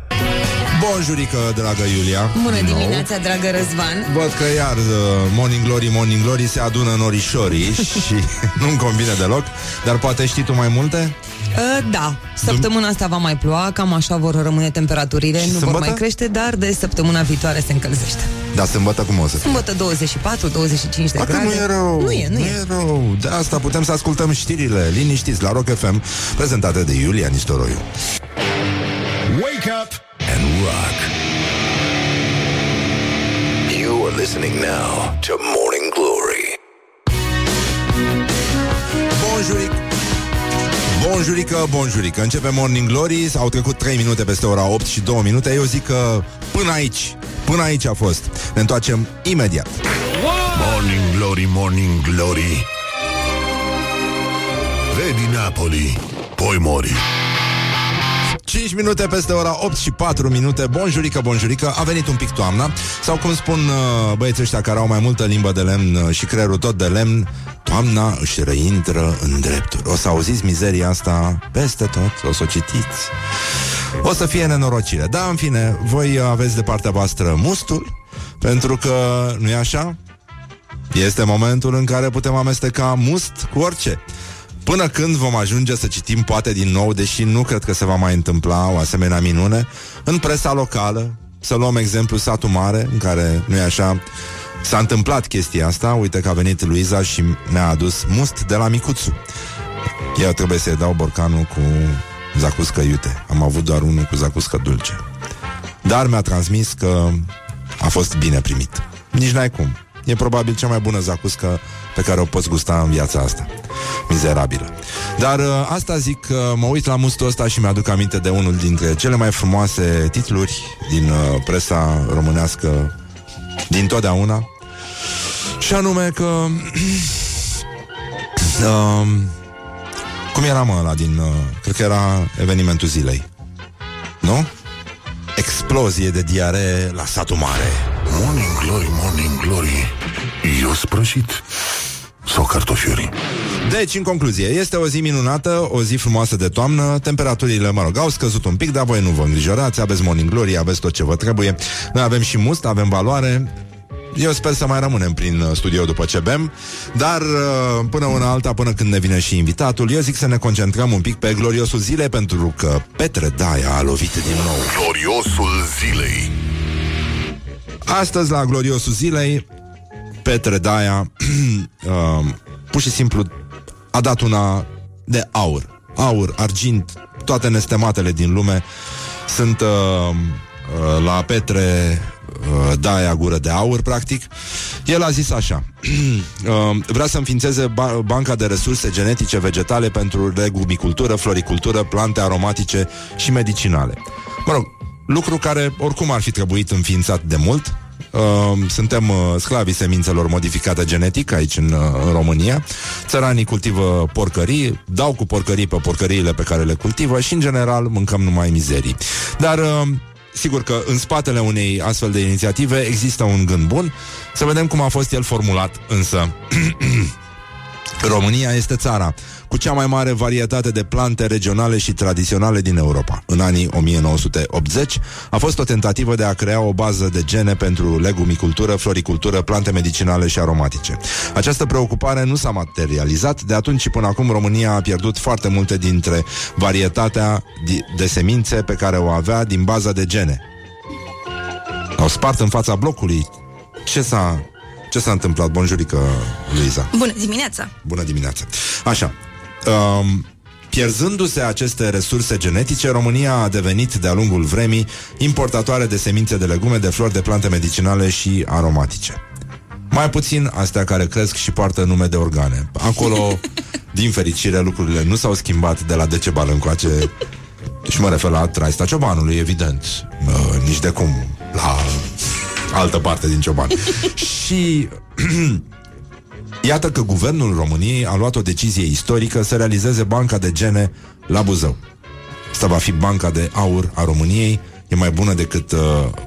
Bonjurică, dragă Iulia Bună Din nou. dimineața, dragă Răzvan Văd că iar uh, Morning Glory, Morning Glory se adună în orișorii și nu-mi convine deloc Dar poate știi tu mai multe? Uh, da, săptămâna asta va mai ploua, cam așa vor rămâne temperaturile, Și nu vor sâmbătă? mai crește, dar de săptămâna viitoare se încălzește. Da, sâmbătă cum o să fie? Sâmbătă 24-25 de Dacă grade. nu e rău, Nu e, nu, nu e. e rău De asta putem să ascultăm știrile liniștiți la Rock FM Prezentate de Iulia Nistoroiu Wake up and rock. You are listening now to Morning Glory. Bonjuric. Bonjurică, bonjurică. Începe Morning Glory. Au trecut 3 minute peste ora 8 și 2 minute. Eu zic că până aici Până aici a fost. Ne întoarcem imediat. Morning Glory, Morning Glory. Vedi Napoli, poi mori 5 minute peste ora 8 și 4 minute. Bonjurică, bonjurică A venit un pic toamna. Sau cum spun uh, băieții ăștia care au mai multă limbă de lemn uh, Și creierul tot de lemn Toamna își reintră în drepturi. O să auziți mizeria asta peste tot O să o citiți. O să fie nenorocire. Da, în fine, voi aveți de partea voastră mustul Pentru că, nu e așa? Este momentul în care putem amesteca must cu orice Până când vom ajunge să citim poate din nou, deși nu cred că se va mai întâmpla o asemenea minune, în presa locală, să luăm exemplu satul mare, în care, nu e așa, s-a întâmplat chestia asta, uite că a venit Luiza și mi-a adus must de la Micuțu. Eu trebuie să-i dau borcanul cu zacuscă iute. Am avut doar unul cu zacuscă dulce. Dar mi-a transmis că a fost bine primit. Nici n-ai cum. E probabil cea mai bună zacuscă pe care o poți gusta în viața asta. Mizerabilă. Dar uh, asta zic că mă uit la mustul ăsta și mi-aduc aminte de unul dintre cele mai frumoase titluri din uh, presa românească din totdeauna. Și anume că... uh, cum era mă ăla din... Uh, cred că era evenimentul zilei. Nu? Explozie de diaree la satul mare. Morning Glory, Morning Glory. Eu sprășit. Sau cartofiuri Deci, în concluzie, este o zi minunată, o zi frumoasă de toamnă, temperaturile, mă rog, au scăzut un pic, dar voi nu vă îngrijorați, aveți morning glory, aveți tot ce vă trebuie. Noi avem și must, avem valoare, eu sper să mai rămânem prin uh, studio după ce bem, dar uh, până una alta, până când ne vine și invitatul, eu zic să ne concentrăm un pic pe gloriosul zilei, pentru că Petre Daia a lovit din nou. Gloriosul zilei Astăzi, la gloriosul zilei, Petre Daia uh, pur și simplu a dat una de aur. Aur, argint, toate nestematele din lume sunt uh, uh, la Petre uh, Daia gură de aur, practic. El a zis așa uh, Vrea să înființeze ba- banca de resurse genetice vegetale pentru legumicultură, floricultură, plante aromatice și medicinale. Mă rog, lucru care oricum ar fi trebuit înființat de mult, Uh, suntem uh, sclavii semințelor modificate genetic aici în, uh, în România. Țăranii cultivă porcării, dau cu porcării pe porcăriile pe care le cultivă și, în general, mâncăm numai mizerii. Dar, uh, sigur că în spatele unei astfel de inițiative există un gând bun. Să vedem cum a fost el formulat, însă. România este țara cu cea mai mare varietate de plante regionale și tradiționale din Europa. În anii 1980 a fost o tentativă de a crea o bază de gene pentru legumicultură, floricultură, plante medicinale și aromatice. Această preocupare nu s-a materializat, de atunci și până acum România a pierdut foarte multe dintre varietatea de semințe pe care o avea din baza de gene. Au spart în fața blocului. Ce s-a, ce s-a întâmplat? Bonjurică, Luiza. Bună dimineața! Bună dimineața. Așa. Um, Pierzându-se aceste resurse genetice, România a devenit de-a lungul vremii importatoare de semințe de legume, de flori, de plante medicinale și aromatice. Mai puțin astea care cresc și poartă nume de organe. Acolo, din fericire, lucrurile nu s-au schimbat de la Decebal încoace. Și mă refer la Traista Ciobanului, evident. Uh, nici de cum la altă parte din Cioban. și Iată că guvernul României a luat o decizie istorică să realizeze banca de gene la Buzău. Asta va fi banca de aur a României, e mai bună decât uh,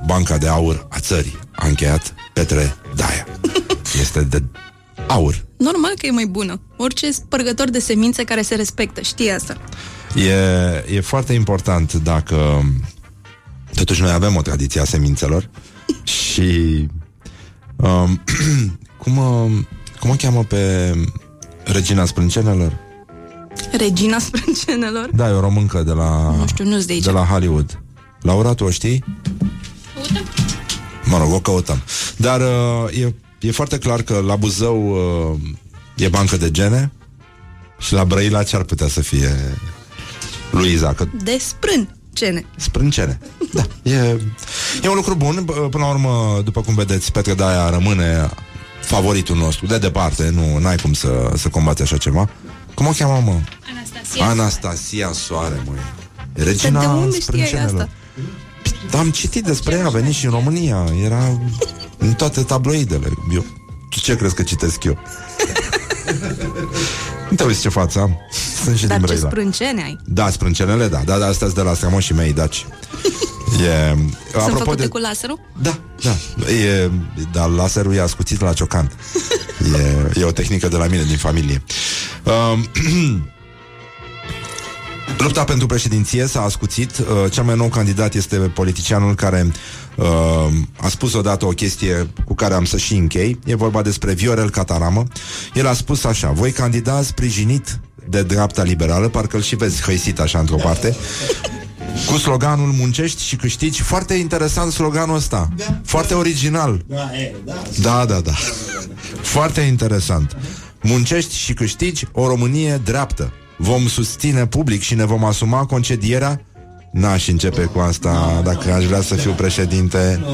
banca de aur a țării. A încheiat Petre Daia. Este de aur. Normal că e mai bună. Orice spărgător de semințe care se respectă, știi asta. E, e foarte important dacă Totuși noi avem o tradiție a semințelor Și um, cum, um, cum o cheamă pe Regina Sprâncenelor? Regina sprâncenelor? Da, e o româncă de la, Nu știu, nu-s de aici. de la Hollywood Laura, tu o știi? Mă rog, o căutăm Dar uh, e, e foarte clar că la Buzău uh, e bancă de gene Și la Brăila ce ar putea să fie Luiza, că De sprâncene. Sprâncene. Da. E, e un lucru bun. B- Până la urmă, după cum vedeți, Petre Daia rămâne favoritul nostru. De departe, nu n-ai cum să, să combați așa ceva. Cum o cheamă, mă? Anastasia. Anastasia Soare, mă. de Regina unde știai Sprâncenelor. asta? Da, am citit despre ea, a venit și în România. Era în toate tabloidele. Eu, tu ce crezi că citesc eu? nu te uiți ce față am. Sunt și Dar din ce Brăila. sprâncene ai? Da, sprâncenele, da. Da, da, astea de la strămoșii mei, daci. E, Sunt făcute cu laserul? Da, da. E, dar laserul e ascuțit la ciocan. E, e o tehnică de la mine, din familie. Um, Lupta pentru președinție s-a ascuțit. Uh, cel mai nou candidat este politicianul care uh, a spus odată o chestie cu care am să și închei. E vorba despre Viorel Cataramă. El a spus așa, voi candida sprijinit de dreapta liberală, parcă îl și vezi hăisit așa într-o parte, cu sloganul muncești și câștigi. Foarte interesant sloganul ăsta. Da. Foarte original. Da, e, da. Da, da, da. Foarte interesant. Muncești și câștigi o Românie dreaptă. Vom susține public și ne vom asuma concedierea N-aș începe cu asta dacă aș vrea să fiu președinte.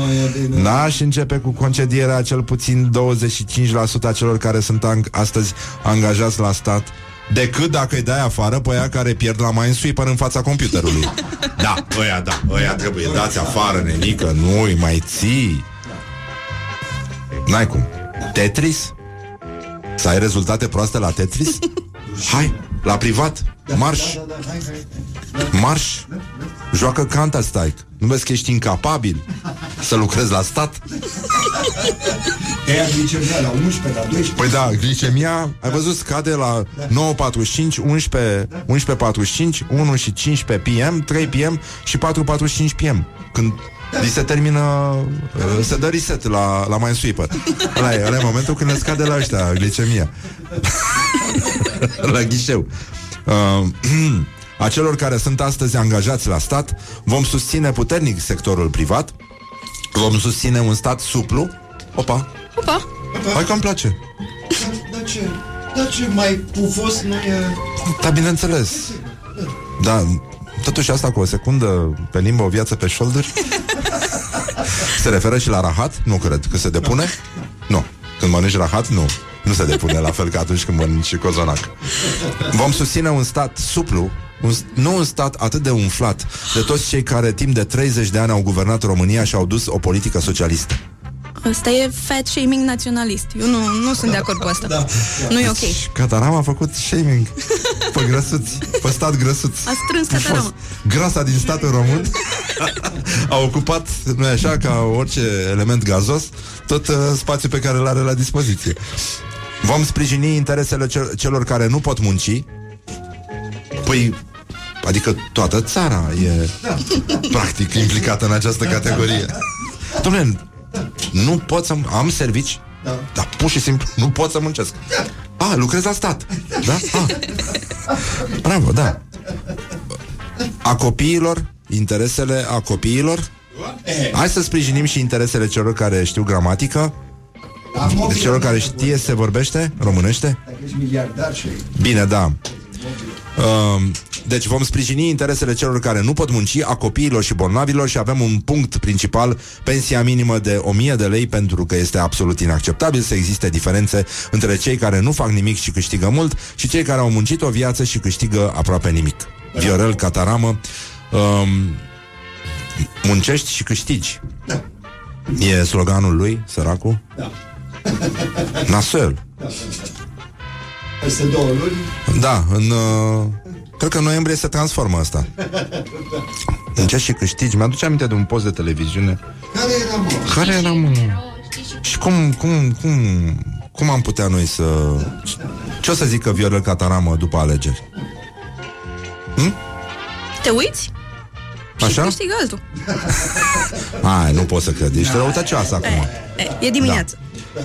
N-aș începe cu concedierea cel puțin 25% a celor care sunt ang- astăzi angajați la stat decât dacă îi dai afară pe aia care pierd la Minesweeper în fața computerului. Da, ăia, da, ăia trebuie dați afară, nenică, nu îi mai ții. N-ai cum. Tetris? Să ai rezultate proaste la Tetris? Hai, la privat, marș, marș, joacă Counter-Strike. Nu vezi că ești incapabil să lucrezi la stat? Te ia glicemia la 11, la 12. Păi da, glicemia, ai văzut, scade la 9.45, 11, 11.45, 1 și 15 PM, 3 PM și 4.45 PM. Când li se termină, uh, se dă reset la, la Minesweeper. Ăla e, ăla e momentul când le scade la ăștia glicemia. la ghișeu. Uh, a celor care sunt astăzi angajați la stat, vom susține puternic sectorul privat, vom susține un stat suplu. Opa, Opa! hai că îmi place. Dar ce, dar ce mai pufos nu e... Da, bineînțeles. Da, totuși asta cu o secundă pe limbă, o viață pe șolduri Se referă și la rahat? Nu cred. Că se depune? Nu, când mănânci rahat, nu. Nu se depune la fel ca atunci când mănânci cozonac. Vom susține un stat suplu un, nu un stat atât de umflat de toți cei care timp de 30 de ani au guvernat România și au dus o politică socialistă. Asta e fat shaming naționalist. Eu nu, nu sunt de acord cu asta. Da. Nu e ok. Cataram a făcut shaming pe grăsuți, pe stat grăsuți. A strâns A fost Cataram. grasa din statul român a ocupat, nu așa, ca orice element gazos, tot uh, spațiul pe care îl are la dispoziție. Vom sprijini interesele cel- celor care nu pot munci. Păi, adică toată țara e practic implicată în această categorie. Dom'le, nu pot să... Am servici, dar pur și simplu nu pot să muncesc. A, lucrez la stat. Da? A. Bravo, da. A copiilor, interesele a copiilor. Hai să sprijinim și interesele celor care știu gramatică, de celor care știe se vorbește românește. Dacă ești miliardar și... Bine, da. Um, deci vom sprijini interesele celor care nu pot munci, a copiilor și bolnavilor și avem un punct principal, pensia minimă de 1000 de lei, pentru că este absolut inacceptabil să existe diferențe între cei care nu fac nimic și câștigă mult și cei care au muncit o viață și câștigă aproape nimic. Viorel Cataramă um, Muncești și câștigi. E sloganul lui, săracul? Da. Nasel. Peste două luni. Da, în... Uh, cred că în noiembrie se transformă asta. În și câștigi. Mi-aduce aminte de un post de televiziune. Care era, mă? Care era, mă? Și cum, cum, cum, cum am putea noi să... Ce o să zică Viorel Cataramă după alegeri? Hm? Te uiți? Și Așa? câștigă altul. Ai, nu pot să cred. Ești răutăcioasă acum. E, e dimineață.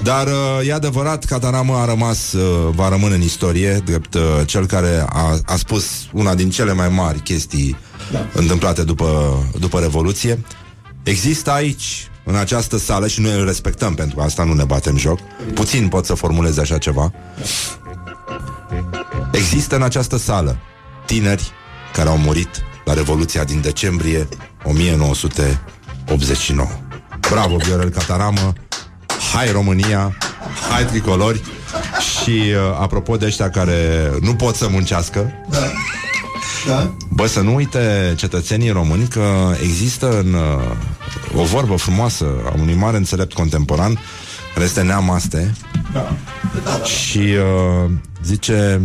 Dar uh, e adevărat, Cataramă a rămas, uh, va rămâne în istorie, drept uh, cel care a, a spus una din cele mai mari chestii întâmplate după, după Revoluție. Există aici, în această sală, și noi îl respectăm pentru asta, nu ne batem joc, puțin pot să formuleze așa ceva. Există în această sală tineri care au murit la Revoluția din decembrie 1989. Bravo, Viorel Cataramă! Hai România, hai tricolori. Și uh, apropo de ăștia care nu pot să muncească, Da? bă, să nu uite cetățenii români că există în uh, o vorbă frumoasă a unui mare înțelept contemporan care este Neamaste și uh, zice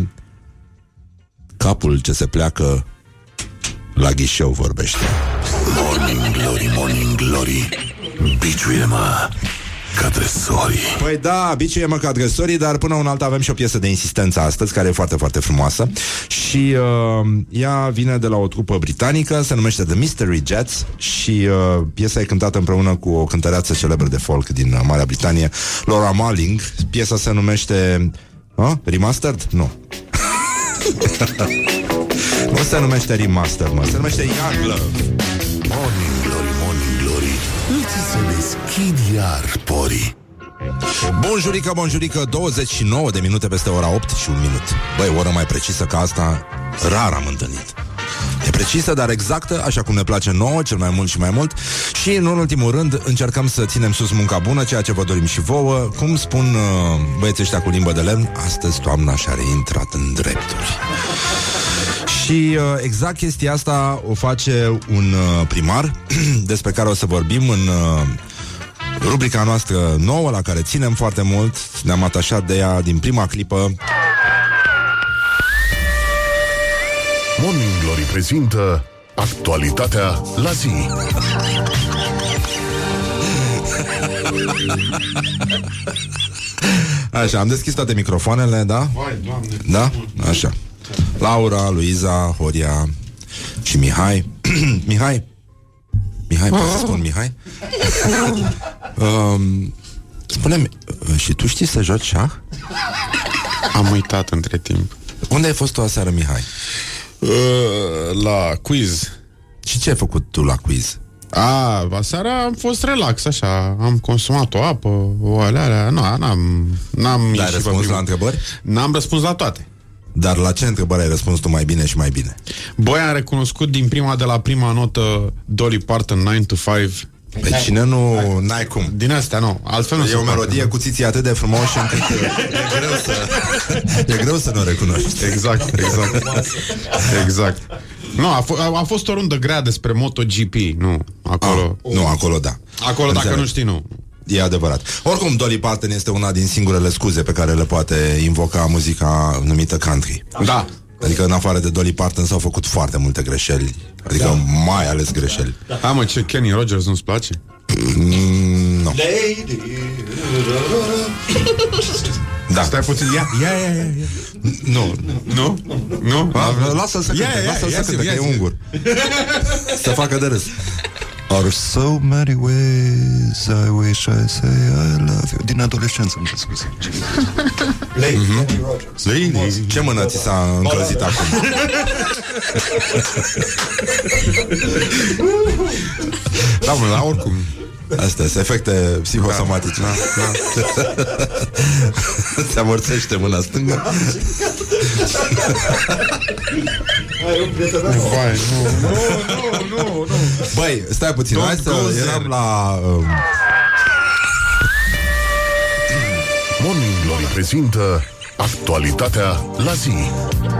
capul ce se pleacă la ghișeu vorbește. Morning Glory, Morning Glory. Biciuie-mă ca tresorii Păi da, biciuie mă ca agresorii, dar până un alt avem și o piesă de insistență astăzi, care e foarte, foarte frumoasă. Și uh, ea vine de la o trupă britanică, se numește The Mystery Jets și uh, piesa e cântată împreună cu o cântăreață celebră de folk din uh, Marea Britanie, Laura Marling. Piesa se numește... Uh, remastered? Nu. nu se numește remastered, mă. Se numește Young Love. Morning Glory, Morning Glory Îți se deschid iar porii Bunjurică, bunjurică, 29 de minute peste ora 8 și un minut. Băi, o oră mai precisă ca asta, rar am întâlnit. E precisă, dar exactă, așa cum ne place nouă, cel mai mult și mai mult. Și, în ultimul rând, încercăm să ținem sus munca bună, ceea ce vă dorim și vouă. Cum spun uh, băieții ăștia cu limbă de lemn, astăzi toamna și-a reintrat în drepturi. Și uh, exact chestia asta o face un uh, primar, despre care o să vorbim în uh, rubrica noastră nouă, la care ținem foarte mult. Ne-am atașat de ea din prima clipă. Morning Glory prezintă Actualitatea la zi Așa, am deschis toate microfoanele, da? Da? Așa. Laura, Luiza, Horia și Mihai. Mihai? Mihai, pot să spun Mihai? um, spune-mi, uh, și tu știi să joci șah? Am uitat între timp. Unde ai fost tu aseară, Mihai? Uh, la quiz. Și ce ai făcut tu la quiz? A, aseară am fost relax, așa. Am consumat o apă, o alea, Nu, n-am... n-am Dar ai ieșit pe răspuns primul- la întrebări? N-am răspuns la toate. Dar la ce întrebări ai răspuns tu mai bine și mai bine? Băi, am recunoscut din prima de la prima notă Dolly Parton 9 to 5. Pe cine nu... N-ai cum. Din astea, nu. Altfel nu E se o poate. melodie cu țiții atât de frumoși încât e greu să... E greu să nu o recunoști. Exact, exact. exact. Nu, a, f- a, a fost o rundă grea despre MotoGP, nu, acolo. Ah, nu, acolo da. Acolo, dacă Înțeleg. nu știi, nu. E adevărat. Oricum, Dolly Parton este una din singurele scuze pe care le poate invoca muzica numită country. Da. Adică, în afară de Dolly Parton, s-au făcut foarte multe greșeli. Adică, da. mai ales greșeli. Da, mă, ce Kenny Rogers nu-ți place? Mm, nu. Lady, Da. Stai puțin, ia, ia, ia, ia. ia. Nu. Nu? Nu? A, Lasă-l să Ia, cânte, ia, lasă-l ia să zi-mi, cânte, că ia e zi-mi. ungur. Să facă de râs. Are so many ways I wish I say I love you Din adolescență, îmi cer scuze Lady, Mhm. Kenny Rogers. Lady. Ce mână ți s-a încălzit acum? Da, mă, la oricum. Astea sunt efecte psihosomatice. Da, da. Se amorțește mâna stângă. Ai un prieten al meu. Vai, nu, nu, nu, nu, nu. Băi, stai puțin, Don't hai să go there. eram la... Um, Morning Glory prezintă Actualitatea la zi.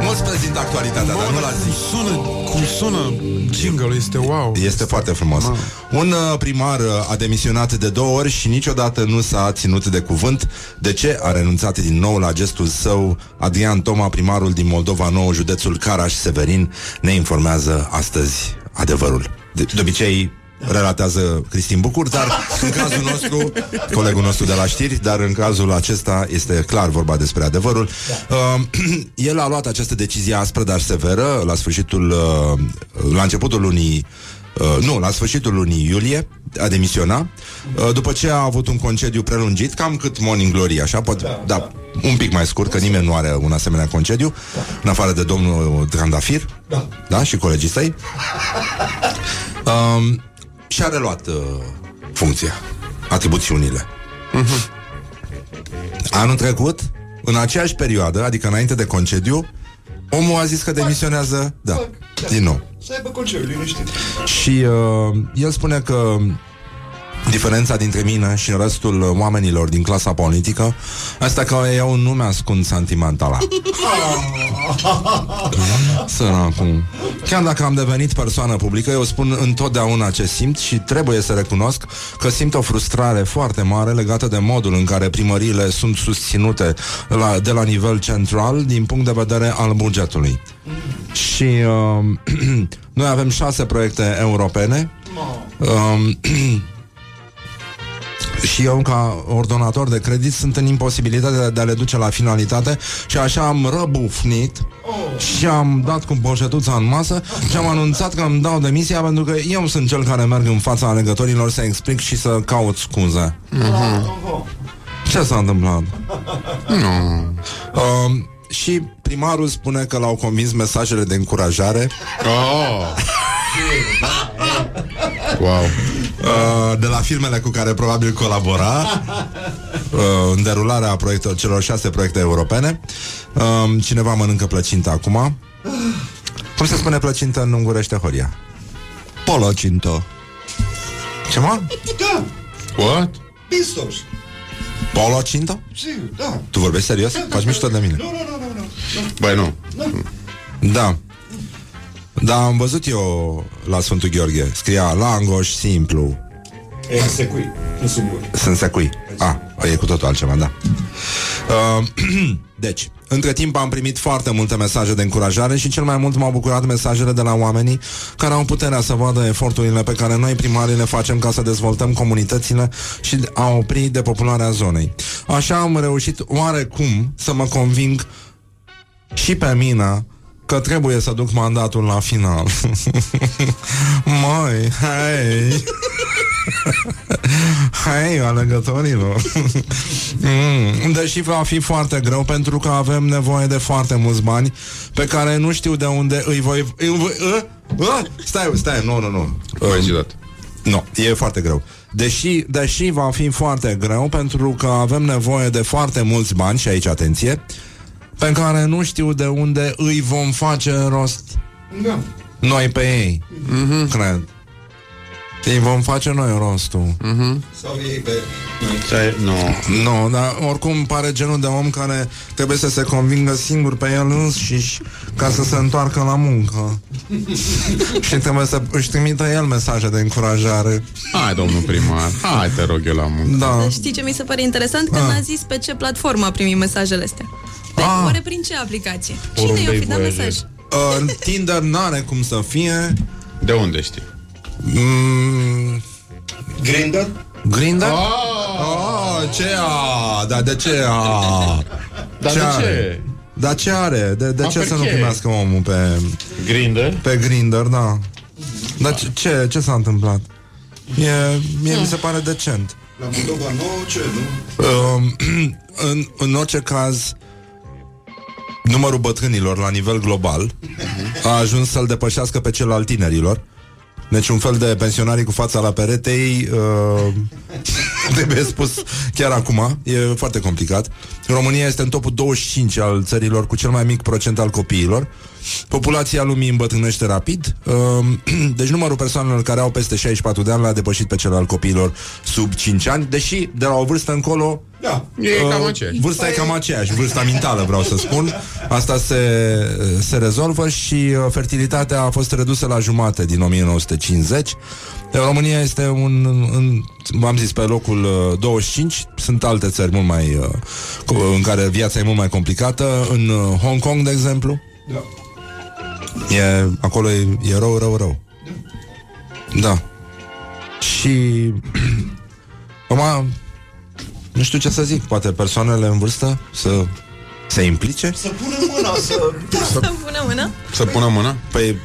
Nu-ți prezint actualitatea, dar nu la zi. Sună, cum sună jingle este wow. Este foarte frumos. Un uh, primar uh, a demisionat de două ori și niciodată nu s-a ținut de cuvânt. De ce a renunțat din nou la gestul său? Adrian Toma, primarul din Moldova Nou, județul Caraș-Severin, ne informează astăzi adevărul. De, de obicei, relatează Cristin Bucur, dar în cazul nostru, colegul nostru de la știri, dar în cazul acesta este clar vorba despre adevărul. Uh, el a luat această decizie aspră, dar severă, la sfârșitul, uh, la începutul lunii Uh, nu, la sfârșitul lunii iulie a demisiona, uh, după ce a avut un concediu prelungit, cam cât Morning Glory, așa, poate, da, da, un pic mai scurt, că nimeni nu are un asemenea concediu, în afară de domnul Trandafir, Da. da, și colegii săi. Um, și a reluat uh, funcția, atribuțiunile. Anul trecut, în aceeași perioadă, adică înainte de concediu, omul a zis că demisionează, da, din nou. Să aibă concediu liniștit. Și uh, el spune că diferența dintre mine și restul uh, oamenilor din clasa politică asta că eu nu mi-ascund sentimentala. Săracul. Chiar dacă am devenit persoană publică, eu spun întotdeauna ce simt și trebuie să recunosc că simt o frustrare foarte mare legată de modul în care primăriile sunt susținute la, de la nivel central din punct de vedere al bugetului. Și uh, noi avem șase proiecte europene. Um, și eu, ca ordonator de credit, sunt în imposibilitatea de a le duce la finalitate și așa am răbufnit și am dat cu poșetuța în masă și am anunțat că îmi dau demisia pentru că eu sunt cel care merg în fața alegătorilor să explic și să caut scuze. Ce s-a întâmplat? Nu. Um, și primarul spune că l-au convins mesajele de încurajare Oh. Wow. uh, de la firmele cu care probabil colabora uh, în derularea proiectelor, celor șase proiecte europene. Uh, cineva mănâncă plăcintă acum. Cum se spune plăcintă în ungurește, Horia? Polocinto. Ce mă? Da, What? pistos. Polocinto? Sigur, da. Tu vorbești serios? Faci mișto de mine. Nu, nu, nu, nu, nu. Băi, nu. Da. Da, am văzut eu la Sfântul Gheorghe. Scria Langoș simplu. E în secui, nu sunt buni. Sunt secui. A, e cu totul altceva, da. Uh, deci, între timp am primit foarte multe mesaje de încurajare și cel mai mult m-au bucurat mesajele de la oamenii care au puterea să vadă eforturile pe care noi primarii le facem ca să dezvoltăm comunitățile și a opri depopularea zonei. Așa am reușit oarecum să mă conving și pe mine că trebuie să duc mandatul la final. Mai, hei! Hai, alegătorilor mm, Deși va fi foarte greu Pentru că avem nevoie de foarte mulți bani Pe care nu știu de unde îi voi... Îi voi uh, uh, stai, stai, nu, nu, nu Coincidat. Nu, e foarte greu Deși, deși va fi foarte greu Pentru că avem nevoie de foarte mulți bani Și aici atenție Pe care nu știu de unde îi vom face rost Da. Noi pe ei mm-hmm. Cred Îi vom face noi rostul Sau ei pe... Stai, nu. Nu, dar oricum pare genul de om care trebuie să se convingă singur pe el însuși ca să se întoarcă la muncă. și trebuie să își trimită el mesaje de încurajare. Hai, domnul primar. Hai, te rog eu la muncă. Da. Știi ce mi se pare interesant? Că Ah. n-a zis pe ce platformă a primit mesajele astea. Pe, Ah. oare prin ce aplicație? Cine Porumbei i-a fi dat Voyager. mesaj? Uh, Tinder n-are cum să fie. De unde știi? Mm, Grindr? Grindr? Oh, ce a? Dar de ce a? Dar Ce de are? ce? Dar ce are? De, de Ma ce să nu perché? primească omul pe, Grindr? pe Grindr, da? Dar ce, ce, ce s-a întâmplat? E, mie mi se pare decent. La Moldova nouă, ce, nu? Um, în, în orice caz, numărul bătrânilor la nivel global a ajuns să-l depășească pe cel al tinerilor. Deci un fel de pensionarii cu fața la peretei uh, Trebuie spus chiar acum E foarte complicat România este în topul 25 al țărilor Cu cel mai mic procent al copiilor Populația lumii îmbătrânește rapid uh, Deci numărul persoanelor care au peste 64 de ani L-a depășit pe cel al copiilor sub 5 ani Deși de la o vârstă încolo Da. E cam Uh, aceeași. Vârsta e cam aceeași, vârsta mentală vreau să spun. Asta se, se rezolvă și uh, fertilitatea a fost redusă la jumate din 1950. România este un, în, v-am zis, pe locul uh, 25. Sunt alte țări mult mai uh, cu- în care viața e mult mai complicată. În uh, Hong Kong, de exemplu. Da. E, acolo e, e rău, rău, rău. Da. Și Acum nu știu ce să zic, poate persoanele în vârstă să se implice? Să pună mâna să... Să pună mâna? Să pună mâna? Păi,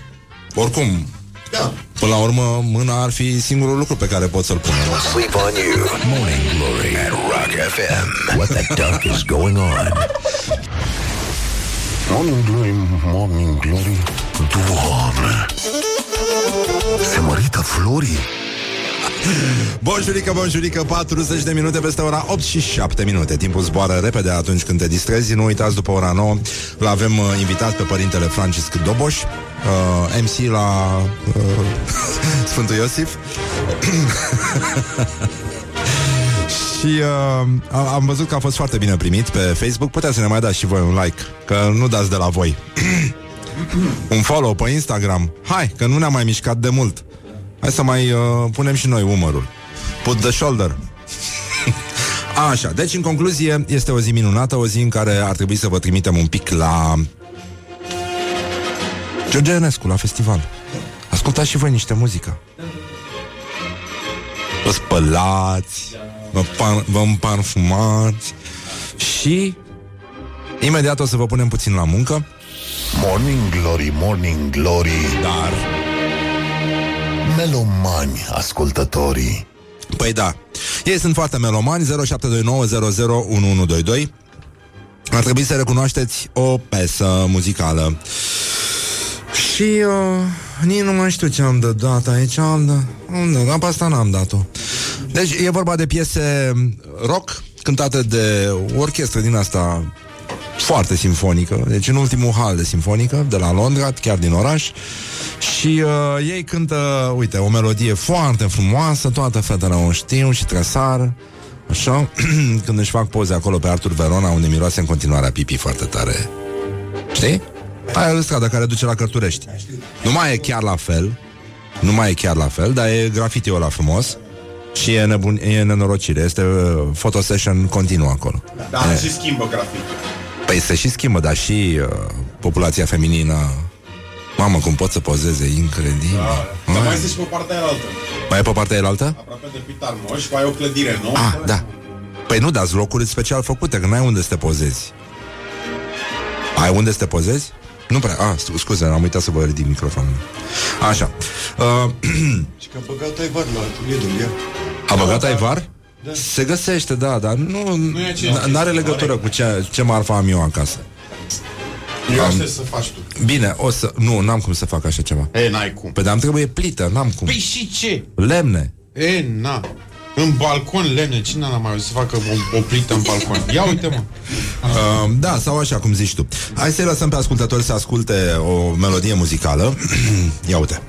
oricum, Da. până la urmă, mâna ar fi singurul lucru pe care pot să-l pun. Sleep on you. Morning Glory at Rock FM. What the duck is going on? Morning Glory, Morning Glory Doamne Se mărită florii Bonjurică, bonjurică, 40 de minute peste ora 8 și 7 minute. Timpul zboară repede atunci când te distrezi. Nu uitați, după ora 9 l avem uh, invitat pe părintele Francisc Doboș, uh, MC la uh, Sfântul Iosif. Și uh, a- am văzut că a fost foarte bine primit pe Facebook Puteți să ne mai dați și voi un like Că nu dați de la voi Un follow pe Instagram Hai, că nu ne-am mai mișcat de mult Hai să mai uh, punem și noi umărul. Put the shoulder. Așa, deci în concluzie Este o zi minunată, o zi în care ar trebui să vă trimitem un pic la George Enescu la festival. Ascultați și voi niște muzică. Vă spălați Vă, pan, vă împarfumați Și Imediat o să vă punem puțin la muncă. Morning Glory, Morning Glory. Dar Melomani ascultătorii. Păi da. Ei sunt foarte melomani 0729001122 Ar trebui să recunoașteți o pesă muzicală. Și uh, nici nu mai știu ce am de dat aici Am de... Unde? Dar pe asta n-am dat-o. Deci e vorba de piese rock Cântate de o orchestră din asta foarte simfonică, deci în ultimul hal de simfonică de la Londra, chiar din oraș. Și uh, ei cântă, uite, o melodie foarte frumoasă, toate fetele o știu și tresar. Așa, când își fac poze acolo pe Artur Verona, unde miroase în continuare a pipi foarte tare. Știi? Aia e strada care duce la Cărturești. Nu mai e chiar la fel, nu mai e chiar la fel, dar e grafitiul ăla frumos și e, nebun, e nenorocire. Este uh, photosession continuu acolo. Da, E. și schimbă grafic. Păi se și schimbă, dar și uh, populația feminină Mamă, cum pot să pozeze, incredibil Dar Mai, mai este și pe partea aia altă. mai e pe partea elaltă? Aproape de Pitar Moș, mai e o clădire nouă. Ah, da Păi nu, dați locuri special făcute, că n-ai unde să te pozezi Ai unde să te pozezi? Nu prea, ah, scu- scuze, am uitat să vă ridic microfonul Așa uh, Și că a băgat ai var la atelierul ea. A băgat Aivar? Se găsește, da, dar nu, Nu e aceeași n- n-are legătură cu ce, ce marfa am eu acasă Eu aștept să faci tu. Bine, o să... Nu, n-am cum să fac așa ceva E, n-ai cum. Păi dar trebuie plită, n-am cum Păi și ce? Lemne E, na. În balcon lemne, cine n-a mai auzit să facă o, o plită în balcon? Ia uite, mă. Uh, da, sau așa cum zici tu Hai să-i lăsăm pe ascultători să asculte o melodie muzicală Ia uite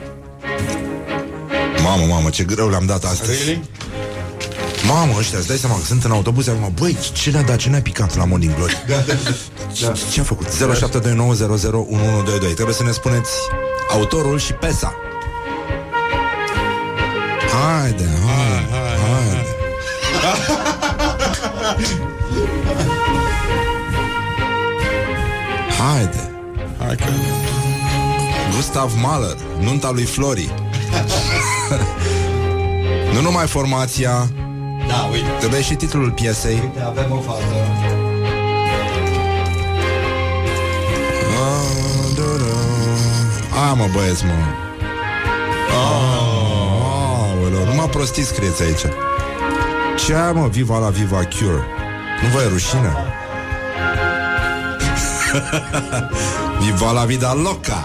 Mamă, mamă, ce greu le-am dat astăzi Really? Mamă, ăștia, îți dai seama că sunt în autobuz acum. Băi, ce ne-a dat, ce ne-a picat la Morning Glory? Ce- Ce a făcut? 0729001122 Trebuie să ne spuneți autorul și pesa. Haide, haide, haide. Haide. Hai că... Gustav Mahler, nunta lui Flori. Nu numai formația Da, uite. Trebuie și titlul piesei Uite, avem o fată. Ah, da, da. A, mă băieți, mă Aoleu, numai prostiți scrieți aici Ce aia, mă, Viva la Viva Cure Nu vă e rușine? Viva la vida loca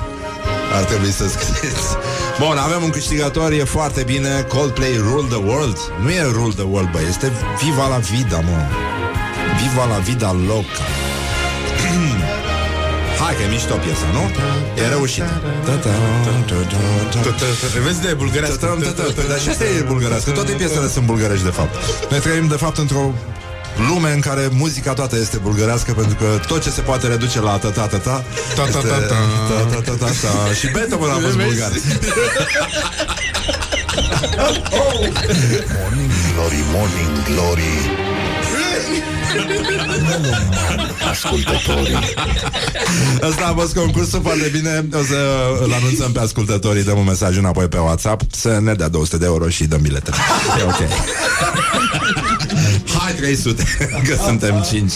Ar trebui să scrieți Bun, avem un câștigător, e foarte bine. Coldplay Rule the World. Nu e Rule the World, bă, este Viva la vida, mă. Viva la vida loca. Hai că e mișto piesa, nu? E reușită. Vezi de bulgărească. Dar și asta e bulgărească Toate piesele sunt bulgărești, de fapt Noi trăim, de fapt, într-o lume în care muzica toată este bulgărească pentru că tot ce se poate reduce la ta ta ta ta Ta, ta, ta, ta. ta ta ta ta ta și Beethoven a fost bulgar. Morning Glory, Morning Glory Ascultătorii Asta a fost concursul foarte bine O să îl anunțăm pe ascultătorii Dăm un mesaj înapoi pe WhatsApp Să ne dea 200 de euro și dăm bilete E ok Hai 300 Că suntem 5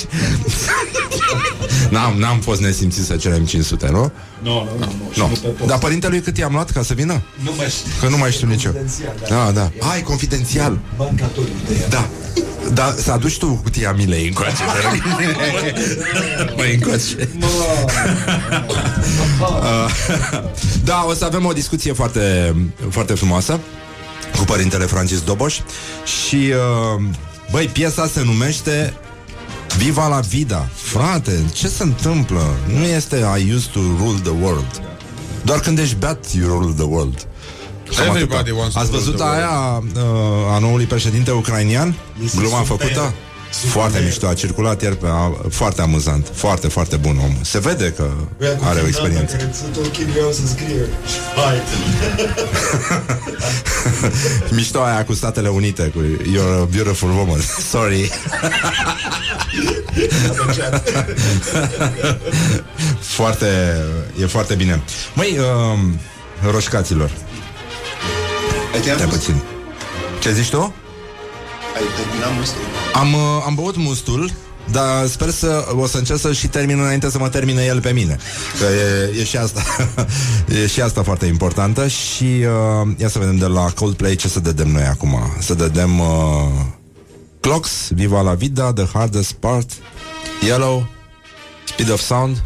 N-am, n-am fost nesimțit să cerem 500, nu? Nu, nu, nu. Nu. Dar părintelui cât i-am luat ca să vină? Nu mai știu. Că nu mai știu nici eu. Confidențial, Da, da. Hai, confidențial. Bancatorii de ea. Da. Da, să aduci tu cutia Milei încoace, te rog. Măi, încoace. Uh, Da, o să avem o discuție foarte, foarte frumoasă cu părintele Francis Doboș și, uh, băi, piesa se numește Viva la vida. Frate, ce se întâmplă? Nu este I used to rule the world. Doar când ești beat, you rule the world. Cam Everybody atâta. wants to Ați rule văzut the world. aia uh, a noului președinte ucrainian? Este Gluma super. făcută? Super. Foarte mișto, a circulat ieri pe, a, foarte amuzant, foarte, foarte bun om. Se vede că Băia cu are o Fernanda, experiență. Care sunt ok, vreau să scrie. Hai. Mișto aia cu Statele Unite, cu You're a beautiful woman. Sorry. foarte, e foarte bine. Măi, uh, roșcaților, stai puțin. Ce zici tu? Ai terminat mustul? Am, uh, am băut mustul, dar sper să o să încerc să și termin înainte să mă termine el pe mine. Că e, e și asta e și asta foarte importantă și uh, ia să vedem de la Coldplay ce să dădem noi acum. Să dădem uh, Clocks, Viva la Vida, The Hardest Part, Yellow, Speed of Sound.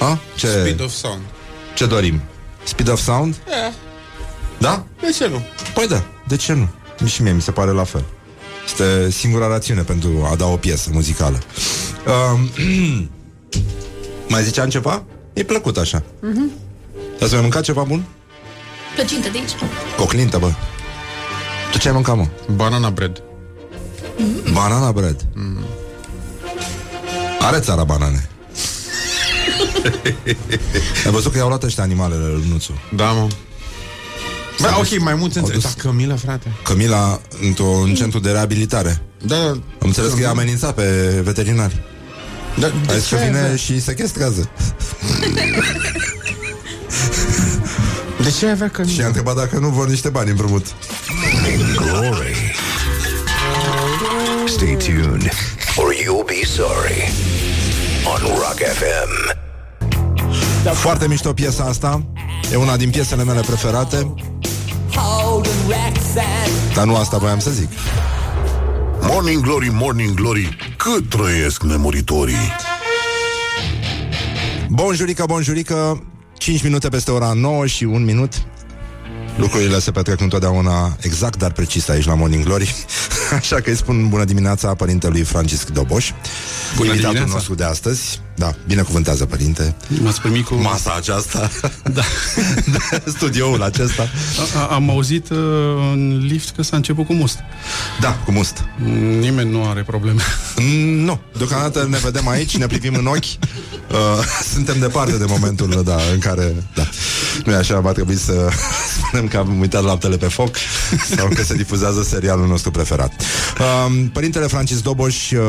A? Ce, Speed of sound. ce dorim? Speed of Sound? Eh, Da? de ce nu? Păi da, de ce nu? Și mie mi se pare la fel. Este singura rațiune pentru a da o piesă muzicală. Um, mai ziceam ceva? E plăcut așa. Mhm. Ați mai mâncat ceva bun? Plăcintă de aici. Coclintă, bă. Tu ce ai mâncat, mă? Banana bread. Banana bread. Are țara banane. Ai văzut că i-au luat ăștia animalele lui Nuțu. Da, mă. Bă, S-a ok, dus- mai mulți au înțeleg. dus- Da, Camila, frate. Camila într-un centru de reabilitare. Da, Am înțeles că i-a amenințat pe veterinari. da A de zis că ce vine avea- și sequestrează. De ce ai avea Camila? Și a întrebat dacă nu vor niște bani împrumut. Glory. Stay tuned, or you'll be sorry. On Rock FM. Foarte mișto piesa asta. E una din piesele mele preferate. Dar nu asta voiam să zic. Morning Glory, Morning Glory Cât trăiesc nemuritorii. Bonjurică, bonjurică 5 minute peste ora 9 și 1 minut. Lucrurile se petrec întotdeauna exact, dar precis aici la Morning Glory Așa că îi spun bună dimineața părintelui Francisc Doboș. Bună Invitatul dimineața. nostru de astăzi. Da, binecuvântează părinte. M-ați primit cu... Masa aceasta. Da. Studioul acesta. A, a, am auzit uh, în lift că s-a început cu must. Da, cu must. Mm, Nimeni nu are probleme. Mm, Nu, deocamdată ne vedem aici, ne privim în ochi. Uh, Suntem departe de momentul da, în care da, Nu e așa, va trebui să spunem că am uitat laptele pe foc Sau că se difuzează serialul nostru preferat. Uh, Părintele Francis Doboș uh,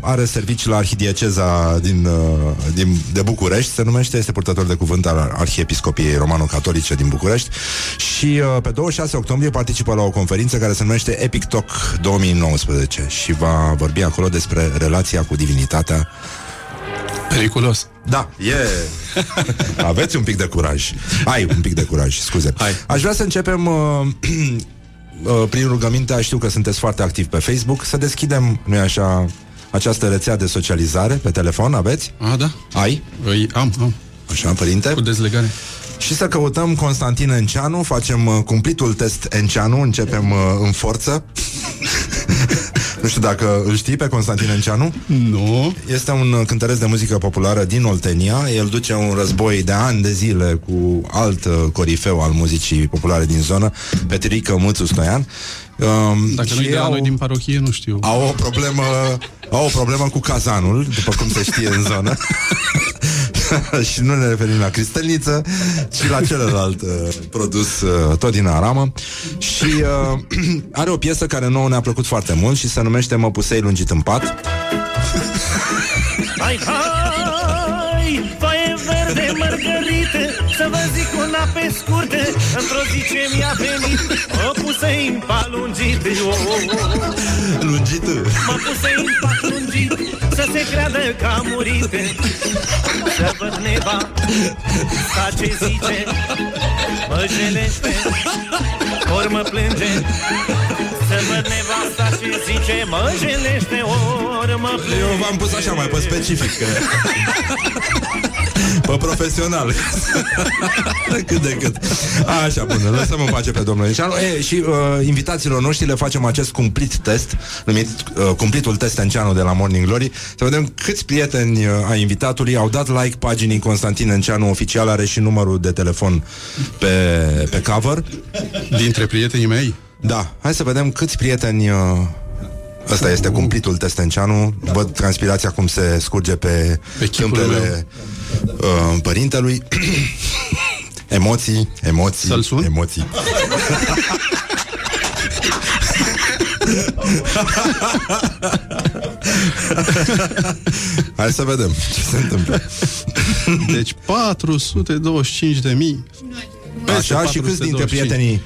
are servicii la Arhidieceza din, uh, din, de București Se numește, este purtător de cuvânt al Arhiepiscopiei Romano-Catolice din București Și uh, pe 26 octombrie participă la o conferință care se numește Epic Talk 2019 Și va vorbi acolo despre relația cu divinitatea Periculos. da, e... Aveți un pic de curaj. Ai un pic de curaj, scuze. Hai. Aș vrea să începem uh, uh, prin rugămintea, știu că sunteți foarte activi pe Facebook, să deschidem, nu așa, această rețea de socializare pe telefon, aveți? A, da. Ai? Îi am, am. Așa, părinte? Cu dezlegare. Și să căutăm Constantin Enceanu, facem uh, cumplitul test Enceanu, începem uh, în forță. Nu știu dacă îl știi pe Constantin Enceanu? Nu. Este un cântăresc de muzică populară din Oltenia. El duce un război de ani de zile cu alt uh, corifeu al muzicii populare din zonă, Petrică Mâțu Stoian. Um, Dacă nu și de la au- noi din parohie, nu știu. au o problemă au o problemă cu cazanul, după cum se știe în zonă. și nu ne referim la cristelniță, ci la celălalt uh, produs uh, tot din aramă. Și uh, are o piesă care nouă ne-a plăcut foarte mult și se numește Mă pusei lungit în pat. Hai, hai, una pe scurtă Într-o zi ce mi-a venit Mă pusei în pat lungit oh, oh, oh. Lungit? Mă pusei în pat lungit Să se creadă că am murit. Să văd neva Sta ce zice Mă jelește Ori mă plânge Să văd nevasta ce zice Mă jelește ori mă plânge Eu v-am pus așa mai pe specific că... Pe profesional. Cât de cât. Așa, bun, lăsăm în pace pe domnul Enceanu e, Și uh, invitațiilor noștri le facem acest cumplit test Numit uh, cumplitul test Enceanu de la Morning Glory. Să vedem câți prieteni uh, ai invitatului. Au dat like paginii Constantin Enceanu Oficial are și numărul de telefon Pe, pe cover. Dintre prietenii mei? Da, hai să vedem câți prieteni uh, Ăsta este cumplitul Testenceanu Văd transpirația cum se scurge pe, Pe chipul tâmplele uh, părintelui. Emoții, emoții, Să-l sun? emoții. Hai să vedem ce se întâmplă. Deci 425 de mii. Așa, și câți dintre prietenii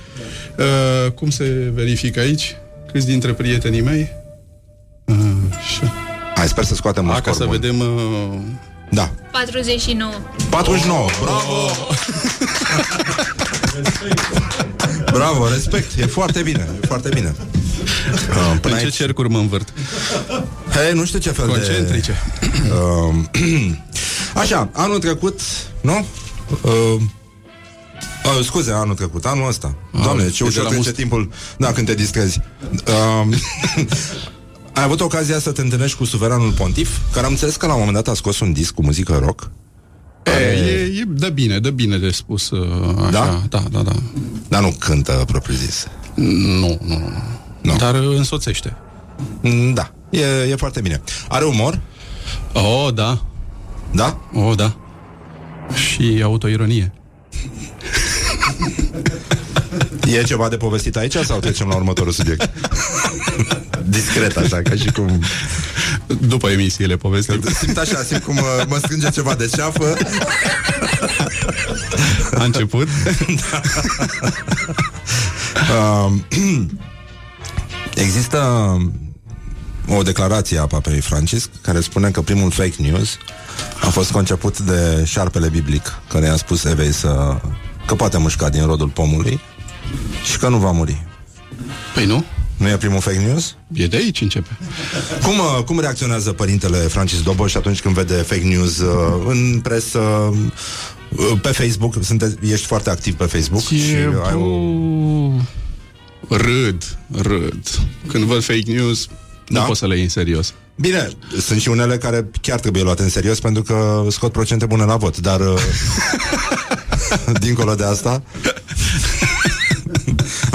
Uh, cum se verifică aici? Câți dintre prietenii mei? Uh, așa. Hai, sper să scoatem un A, ca scor să bun. vedem... Uh, Da, 49. 49, bravo Bravo, respect, e foarte bine, e foarte bine uh, în ce cercuri mă învârt? Hei, nu știu ce fel Concentrice. de... Uh, așa, anul trecut, nu? Uh, uh, scuze, anul trecut, anul ăsta. Ah, Doamne, e ce de ușor la trece must. timpul. Da, când te distrezi. Uh, ai avut ocazia să te întâlnești cu suveranul pontif, care am înțeles că la un moment dat a scos un disc cu muzică rock. E, e, e, dă bine, dă bine de spus uh, așa. Da? Da, da, da. Dar nu cântă propriu zis. Nu, nu, nu. Nu. Dar uh, însoțește. Mm, Da, e, e foarte bine. Are umor? Oh, da. Da? Oh, da. Și autoironie. E ceva de povestit aici sau trecem la următorul subiect? Discret, așa, ca și cum... După emisiile povestim. Simt așa, simt cum uh, mă strânge ceva de ceafă. A început? Um, Există o declarație a Papei Francisc care spune că primul fake news a fost conceput de șarpele biblic care i-a spus Evei să că poate mușca din rodul pomului și că nu va muri. Păi nu? Nu e primul fake news? E de aici începe. Cum, uh, cum reacționează părintele Francis Doboș atunci când vede fake news uh, în presă, uh, pe Facebook? Sunte, ești foarte activ pe Facebook și E, ai o... bă, Râd, râd. Când văd fake news, Da? nu pot să le iei în serios. Bine, sunt și unele care chiar trebuie luate în serios pentru că scot procente bune la vot, dar uh, dincolo de asta Am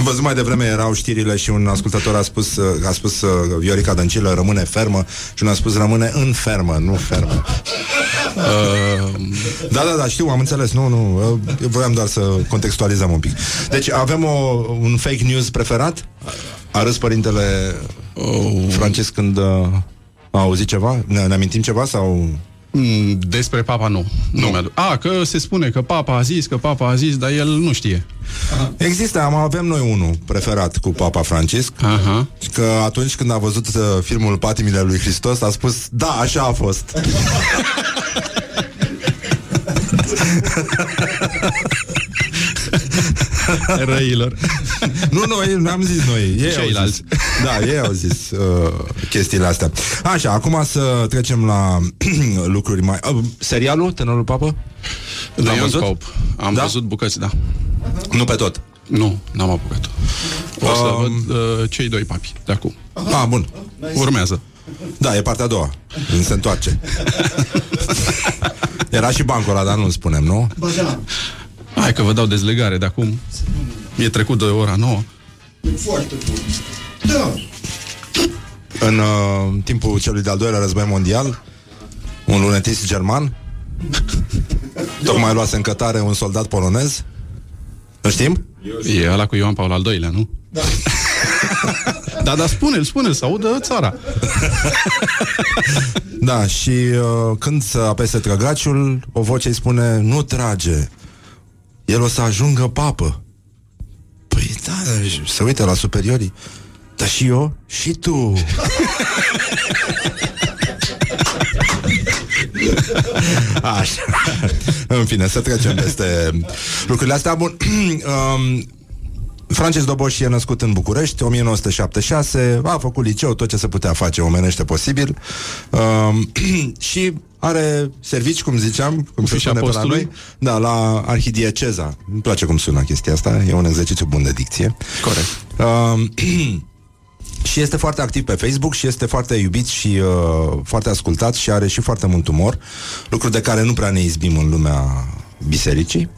văzut mai devreme erau știrile și un ascultător a spus, uh, a spus uh, Viorica Dăncilă rămâne fermă și un a spus rămâne în fermă, nu fermă. Uh, Da, da, da, știu, am înțeles, nu, nu, uh, eu voiam doar să contextualizăm un pic. Deci avem o, un fake news preferat? A râs părintele oh, Francis când uh, a auzit ceva? Ne, ne amintim ceva sau... mm, despre papa nu. nu. mi-aduc. A, că se spune că papa a zis, că papa a zis, dar el nu știe. Există, am, avem noi unul preferat cu Papa Francisc Aha. Că atunci când a văzut uh, filmul Patimile lui Hristos A spus, da, așa a fost Răilor. Nu noi, n-am zis noi ei Ceilalți. Au zis. Da, ei au zis uh, chestiile astea Așa, acum să trecem la lucruri mai... Uh, serialul, Tânărul Papă? The L-am Young văzut? Pope. Am Da? văzut bucăți, da. Nu pe tot Nu, n-am apucat. O să Um, văd uh, cei doi papi de acum. Ah, bun. Urmează. Da, e partea a doua. Când se întoarce. Era și bancul ăla, dar nu spunem, nu? Hai că vă dau dezlegare de acum. E trecut de ora 9. Foarte bun. Da. În uh, timpul celui de-al doilea război mondial, un lunetist german tocmai luase în cătare un soldat polonez. Nu știm? E ăla cu Ioan Paul al doilea, nu? Da. da, dar spune-l, spune-l, să audă țara. Da, și uh, când să apese trăgaciul, o voce îi spune, nu trage, el o să ajungă papă. Păi da, se uită la superiorii. Dar și eu? Și tu. Așa. În fine, să trecem peste lucrurile astea. Bun. um, Francis Doboș e născut în București, 1976, a făcut liceu, tot ce se putea face omenește posibil um, și are servici, cum ziceam, cum se fișa spune pe la postului? noi, da, la Arhidieceza. Îmi place cum sună chestia asta, e un exercițiu bun de dicție. Corect. Um, și este foarte activ pe Facebook și este foarte iubit și uh, foarte ascultat și are și foarte mult umor, lucruri de care nu prea ne izbim în lumea bisericii.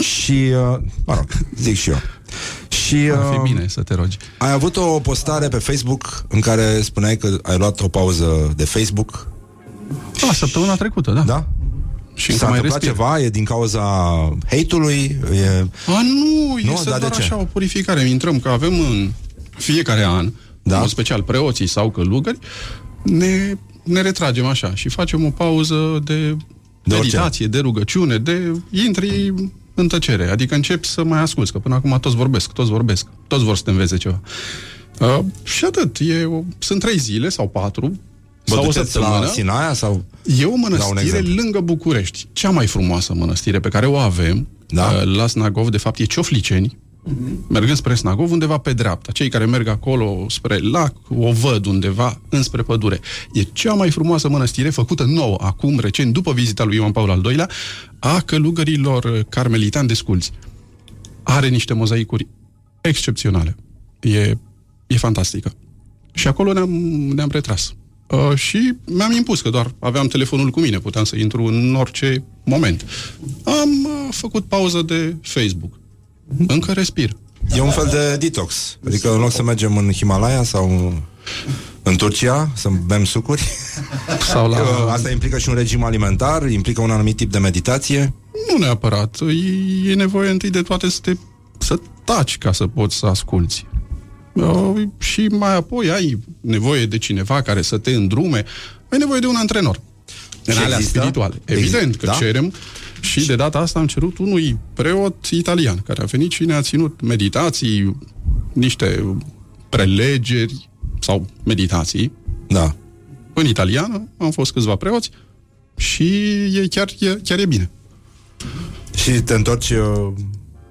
Și, uh, mă rog, zic și eu. Și Ar fi uh, bine să te rogi. ai avut o postare pe Facebook în care spuneai că ai luat o pauză de Facebook. A, săptămâna trecută, da. Da? Și încă S-a mai întâmplat respir. ceva? E din cauza hate-ului? E... A, nu, Nu? este Dar doar de ce? așa o purificare. Intrăm că avem în fiecare an, Da. în special preoții sau călugări, ne, ne retragem așa și facem o pauză de, De orice. meditație, de rugăciune, de intri în tăcere. Adică începi să mai asculți, că până acum toți vorbesc, toți vorbesc, toți vor să te învețe ceva. Uh, și atât. E o, sunt trei zile sau patru Vă sau o duceți săptămână. la Sinaia sau... E o Dau un mănăstire exemplu. lângă București. Cea mai frumoasă mănăstire pe care o avem Da. uh, la Snagov, de fapt, e Ciofliceni. Mergând spre Snagov, undeva pe dreapta. Cei care merg acolo spre lac o văd undeva înspre pădure. E cea mai frumoasă mănăstire făcută nouă, acum, recent, după vizita lui Ioan Paul al II-lea, a călugărilor uh, carmelitani desculți. Are niște mozaicuri excepționale. E, e fantastică. Și acolo ne-am, ne-am retras. Uh, și mi-am impus că doar aveam telefonul cu mine, puteam să intru în orice moment. Am uh, făcut pauză de Facebook. Încă respir. E un fel de detox. Adică în loc să mergem în Himalaya sau în Turcia să bem sucuri, Sau la... Uh, asta implică și un regim alimentar, implică un anumit tip de meditație. Nu neapărat. E, e nevoie întâi de toate să te să taci ca să poți să asculți. Uh, și mai apoi ai nevoie de cineva care să te îndrume. Ai nevoie de un antrenor. În Și alea există? spirituale. Exist- Evident că da? cerem și de data asta am cerut unui preot italian care a venit și ne-a ținut meditații, niște prelegeri sau meditații Da. în italiană. Am fost câțiva preoți și e chiar, e, chiar e bine. Și te întorci uh,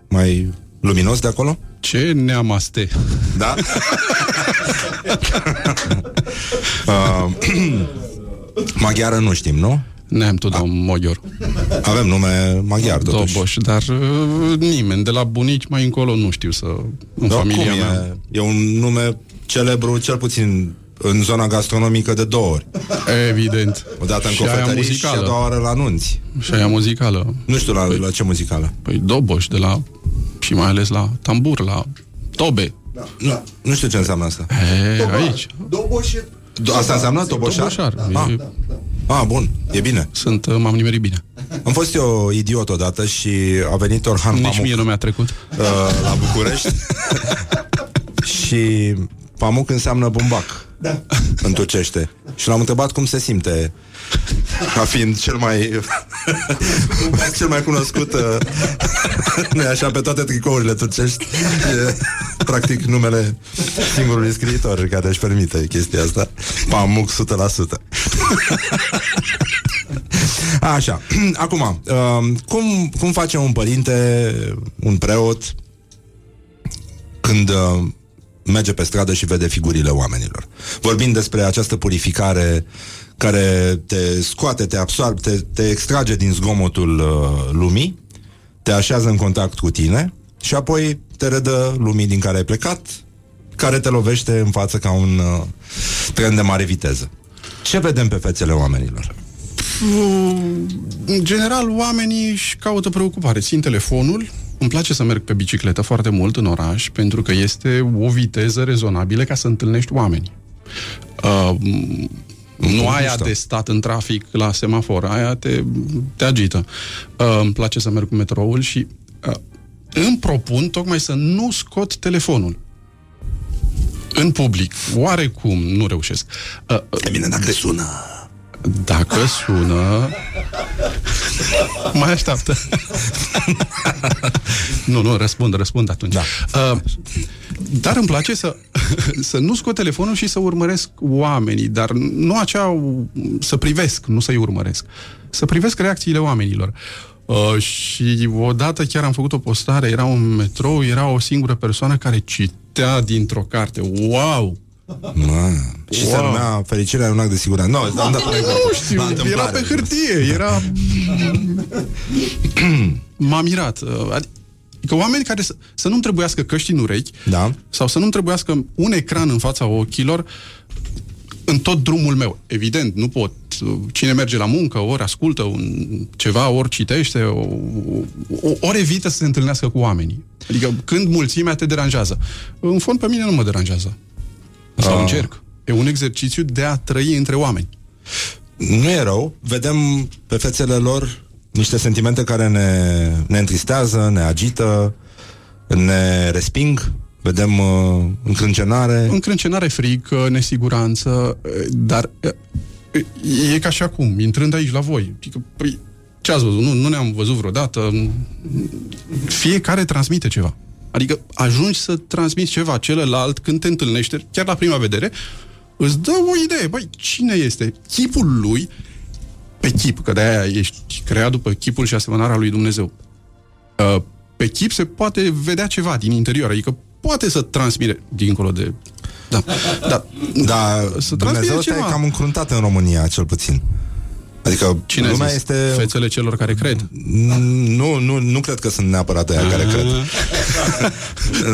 mai luminos de acolo? Ce neamaste. Da? uh, maghiară nu știm, nu? Nem tudom magyar. Avem nume maghiar, totuși. Doboș, dar uh, nimeni de la bunici mai încolo nu știu să... În Dar familia cum mea. e? E un nume celebru, cel puțin în zona gastronomică de două ori. Evident. O dată în Și aia cofetării și a muzicală. doua oară la nunți. Și aia muzicală. Nu știu la, la ce muzicală. Păi Doboș, de la... Și mai ales la tambur, la tobe. Nu, nu știu ce înseamnă asta. E, aici. Doboșe. Do- Asta înseamnă toboșar? Toboșar. Ah. E, ah, bun, e bine. sunt, uh, m-am nimerit bine. Am fost eu idiot odată și a venit Orhan Nici Pamuk mie nu mi-a trecut. uh, la București și Pamuk înseamnă bumbac Da. în turcește. Și l-am întrebat cum se simte ca fiind cel mai cel mai cunoscut uh, nu așa pe toate tricourile turcești e, practic numele singurului scriitor care își permite chestia asta. Pamuk 100% Așa, acum uh, cum, cum face un părinte un preot când uh, merge pe stradă și vede figurile oamenilor. Vorbind despre această purificare care te scoate, te absorbe, te, te extrage din zgomotul uh, lumii, te așează în contact cu tine și apoi te redă lumii din care ai plecat, care te lovește în față ca un uh, tren de mare viteză. Ce vedem pe fețele oamenilor? În general, oamenii își caută preocupare. Țin telefonul, îmi place să merg pe bicicletă foarte mult în oraș, pentru că este o viteză rezonabilă ca să întâlnești oameni. Uh, nu aia de stat în trafic la semafor, aia te, te agită. Uh, îmi place să merg cu metroul și uh, îmi propun tocmai să nu scot telefonul în public. Oarecum nu reușesc. Uh, uh, bine, dacă de... sună. Dacă sună... mai așteaptă. nu, nu, răspund, răspund atunci. Da. Uh, dar îmi place să, să nu scot telefonul și să urmăresc oamenii, dar nu acea să privesc, nu să-i urmăresc. Să privesc reacțiile oamenilor. Uh, și odată chiar am făcut o postare, era un metrou, era o singură persoană care citea dintr-o carte. Wow! Ma, și wow. se numea Fericirea un act de siguranță. No, am dat nu știu, era pe hârtie, era... M-a mirat. Adică oameni care să, să nu-mi trebuiască căști în urechi da. sau să nu-mi trebuiască un ecran în fața ochilor în tot drumul meu. Evident, nu pot. Cine merge la muncă, ori ascultă un, ceva, ori citește, o, o, ori evită să se întâlnească cu oamenii. Adică când mulțimea te deranjează. În fond, pe mine nu mă deranjează. Sau uh. încerc. E un exercițiu de a trăi între oameni. Nu e rău. Vedem pe fețele lor niște sentimente care ne, ne întristează, ne agită, ne resping. Vedem uh, încrâncenare. Încrâncenare, frică, nesiguranță, dar e ca și acum, intrând aici la voi. Adică, păi, ce ați văzut? Nu, nu ne-am văzut vreodată. Fiecare transmite ceva. Adică ajungi să transmiți ceva celălalt când te întâlnește, chiar la prima vedere, îți dă o idee. Băi, cine este? Chipul lui pe chip, că de-aia ești creat după chipul și asemănarea lui Dumnezeu. Uh, pe chip se poate vedea ceva din interior, adică poate să transmite dincolo de... Da, da, da să Dumnezeu ceva. e cam încruntat în România, cel puțin. Adică Cine lumea este... Fețele celor care cred? Nu, nu, nu cred că sunt neapărat aia care cred.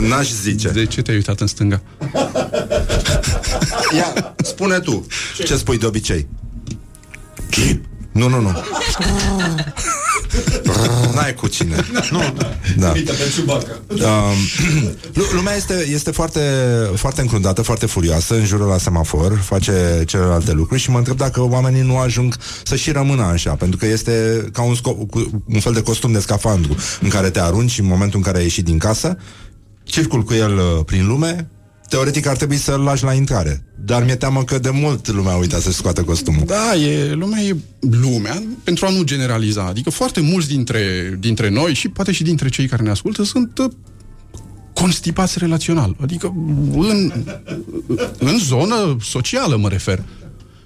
N-aș zice. De ce te-ai uitat în stânga? Ia, spune tu. Ce spui de obicei? Chip. Nu, nu, nu. N-ai cu cine. Nu. Da. Um, lumea este, este foarte, foarte încrundată, foarte furioasă în jurul la semafor, face celelalte lucruri și mă întreb dacă oamenii nu ajung să și rămână așa, pentru că este ca un, sco- un fel de costum de scafandru în care te arunci în momentul în care ai ieșit din casă, circul cu el uh, prin lume, teoretic ar trebui să-l lași la intrare. Dar mi-e teamă că de mult lumea a uitat să-și scoată costumul. Da, e, lumea e lumea, pentru a nu generaliza. Adică foarte mulți dintre, dintre noi și poate și dintre cei care ne ascultă sunt uh, constipați relațional. Adică în, în zonă socială mă refer.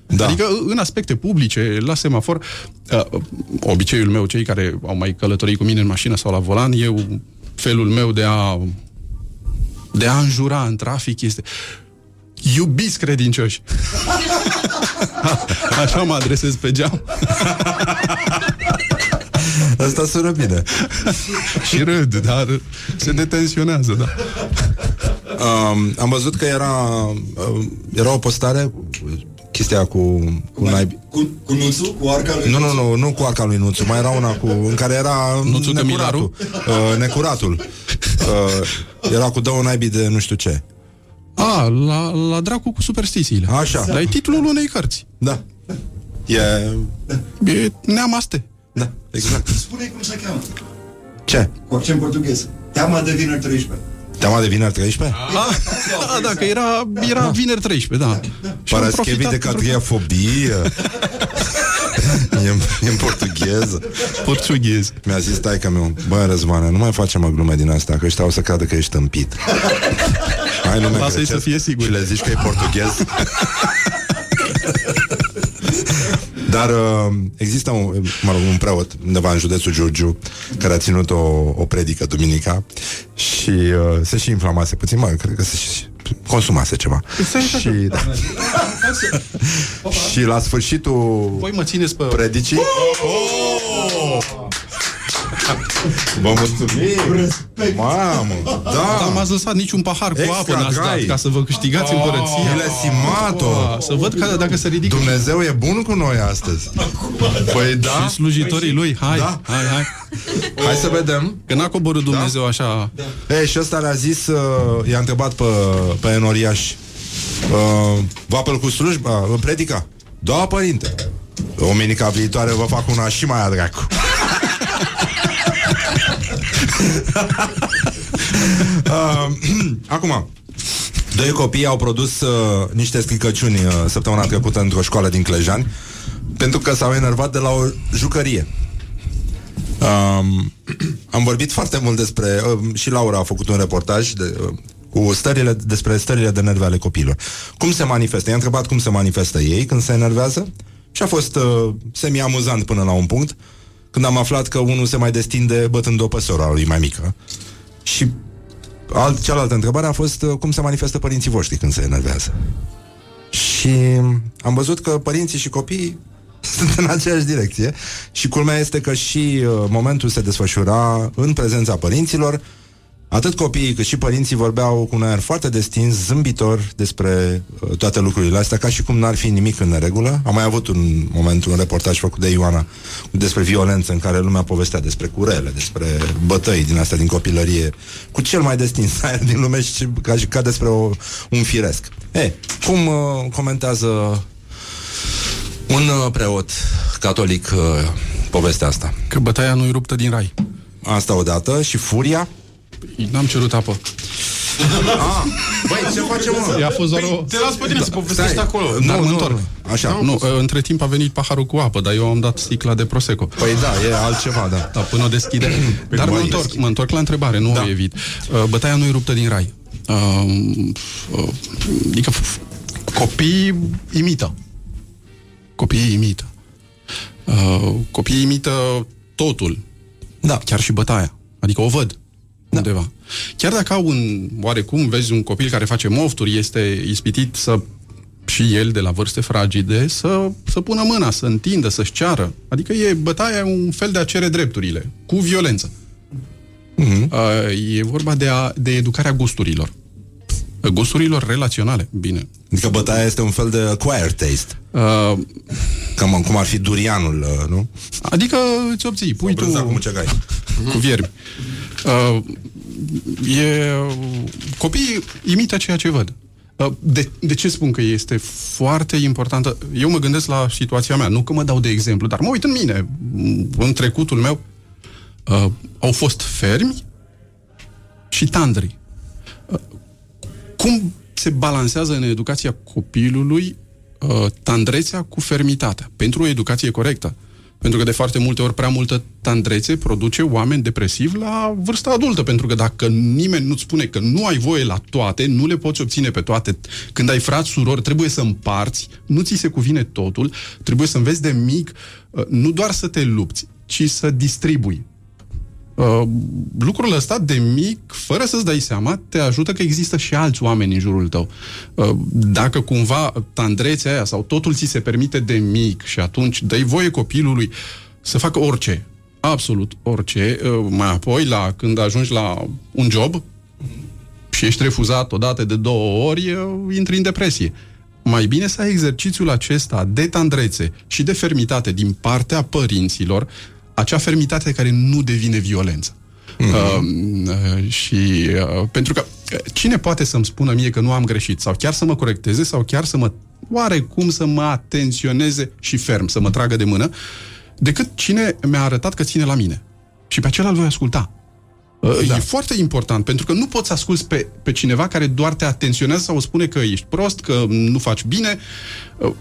Da. Adică în aspecte publice, la semafor, uh, obiceiul meu, cei care au mai călătorit cu mine în mașină sau la volan, eu felul meu de a de a înjura în trafic este iubiți credincioși. Așa mă adresez pe geam. Asta sună bine. și râd, dar se detensionează, da. Um, am văzut că era uh, era o postare chestia cu cu, naibi. cu, cu Nuțu? Cu arca lui Nu, nu, nu, nu cu arca lui Nuțu, mai era una cu în care era Nuțu necuratul. Uh, necuratul. Uh, era cu două naibii de nu știu ce. A, la, la dracu cu superstițiile. Așa. Dar e titlul unei cărți. Da. E... E neamaste. Da, exact. Spune cum se cheamă. Ce? Cu accent portughez. Teama de vineri 13. Teama de vineri 13? Ah, ah, da, că era, era da. vineri 13, da. Paraschevi de catriafobie. e, în, e în portugheză. Portughez. Mi-a zis taica meu, bă, Răzvane, nu mai facem o glume din asta, că ăștia o să creadă că ești tâmpit. Hai nume Lasă-i să fie sigur. Și le zici că e portughez. Dar uh, există un, mă rog, un preot undeva în județul Giurgiu care a ținut o, o predică duminica și uh, se și inflamase puțin, mă, cred că se și consumase ceva. Și, da. și la sfârșitul Voi mă țineți pe... predicii... Oh! Vă mulțumim! Mamă! Da! Dar m-ați lăsat niciun pahar cu Extra apă n-ați drai. dat ca să vă câștigați Oh, împărăția. milesimato. Oh, Să văd că, dacă se ridică. Dumnezeu e bun cu noi astăzi. Păi da. Și slujitorii lui, hai, Da. hai, hai. Hai să vedem. Că n-a coborât Dumnezeu așa. Ei, și ăsta le-a zis, uh, i-a întrebat pe, pe Enoriaș, uh, vă apăl cu slujba, în predica? Da, părinte. Omenica viitoare vă fac una și mai adracu. Uh, acum, doi copii au produs uh, niște stricăciuni uh, săptămâna trecută într-o școală din Clejani pentru că s-au enervat de la o jucărie. Um, am vorbit foarte mult despre um, și Laura a făcut un reportaj de, uh, cu stările, despre stările de nerve ale copiilor. Cum se manifestă? I-a întrebat cum se manifestă ei când se enervează și a fost uh, semi-amuzant până la un punct când am aflat că unul se mai destinde bătând-o pe sora lui mai mică. Și alt, cealaltă întrebare a fost uh, cum se manifestă părinții voștri când se enervează. Și am văzut că părinții și copiii sunt în aceeași direcție și culmea este că și uh, momentul se desfășura în prezența părinților. Atât copiii cât și părinții vorbeau cu un aer foarte destins, zâmbitor despre uh, toate lucrurile astea, ca și cum n-ar fi nimic în neregulă. Am mai avut un moment, un reportaj făcut de Ioana despre violență în care lumea povestea despre curele, despre bătăi din astea din copilărie, cu cel mai destins aer din lume și ca, și ca despre o, un firesc. E, cum uh, comentează un uh, preot catolic uh, povestea asta? Că bătaia nu-i ruptă din rai. Asta odată și furia? N-am cerut apă. Ah, băi, ce facem, mă? I-a fost doar o... Te las pe tine să povestești Stai. acolo. Dar Nu, mă nu, întorc. Așa. Nu, uh, între timp a venit paharul cu apă, dar eu am dat sticla de Prosecco. Păi da, e altceva, da. Da, până o deschide. Dar mă mai întorc, deschide. mă întorc la întrebare, nu Da. o evit. Uh, Bătaia nu-i ruptă din rai. Uh, uh, Adică f- copiii imită. Copiii imită. Uh, Copiii imită totul. Da. Chiar și bătaia. Adică o văd undeva. Chiar dacă au un, oarecum, vezi un copil care face mofturi, este ispitit să și el de la vârste fragide să, să pună mâna, să întindă, să-și ceară. Adică e bătaia e un fel de a cere drepturile, cu violență. Mhm. Uh, e vorba de, a, de educarea gusturilor. Gusturilor relaționale, bine. Adică bătaia este un fel de acquired taste. Uh, Cam cum ar fi durianul, uh, nu? adică îți obții, pui tu Brânza cu mucegai. cu viermi. Uh, e, copiii imită ceea ce văd. Uh, De, de ce spun că este foarte importantă? Eu mă gândesc la situația mea, nu că mă dau de exemplu, dar mă uit în mine, în trecutul meu. Uh, au fost fermi și tandri. Uh, cum se balansează în educația copilului uh, tandrețea cu fermitatea pentru o educație corectă? Pentru că de foarte multe ori prea multă tandrețe produce oameni depresivi la vârsta adultă. Pentru că dacă nimeni nu-ți spune că nu ai voie la toate, nu le poți obține pe toate. Când ai frați, surori, trebuie să împarți, nu ți se cuvine totul, trebuie să înveți de mic, uh, nu doar să te lupți, ci să distribui. Uh, lucrul ăsta de mic, fără să-ți dai seama, te ajută că există și alți oameni în jurul tău. Uh, dacă cumva tandrețea aia sau totul ți se permite de mic și atunci dai voie copilului să facă orice, absolut orice, uh, mai apoi la când ajungi la un job și ești refuzat odată de două ori, uh, intri în depresie. Mai bine să ai exercițiul acesta de tandrețe și de fermitate din partea părinților, acea fermitate care nu devine violență. Uh, uh, și uh, pentru că uh, cine poate să-mi spună mie că nu am greșit sau chiar să mă corecteze sau chiar să mă oarecum să mă atenționeze și ferm, să mă tragă de mână, decât cine mi-a arătat că ține la mine. Și pe acela îl voi asculta. Uh, Da. E foarte important, pentru că nu poți să asculți pe, pe cineva care doar te atenționează sau spune că ești prost, că nu faci bine. Uh,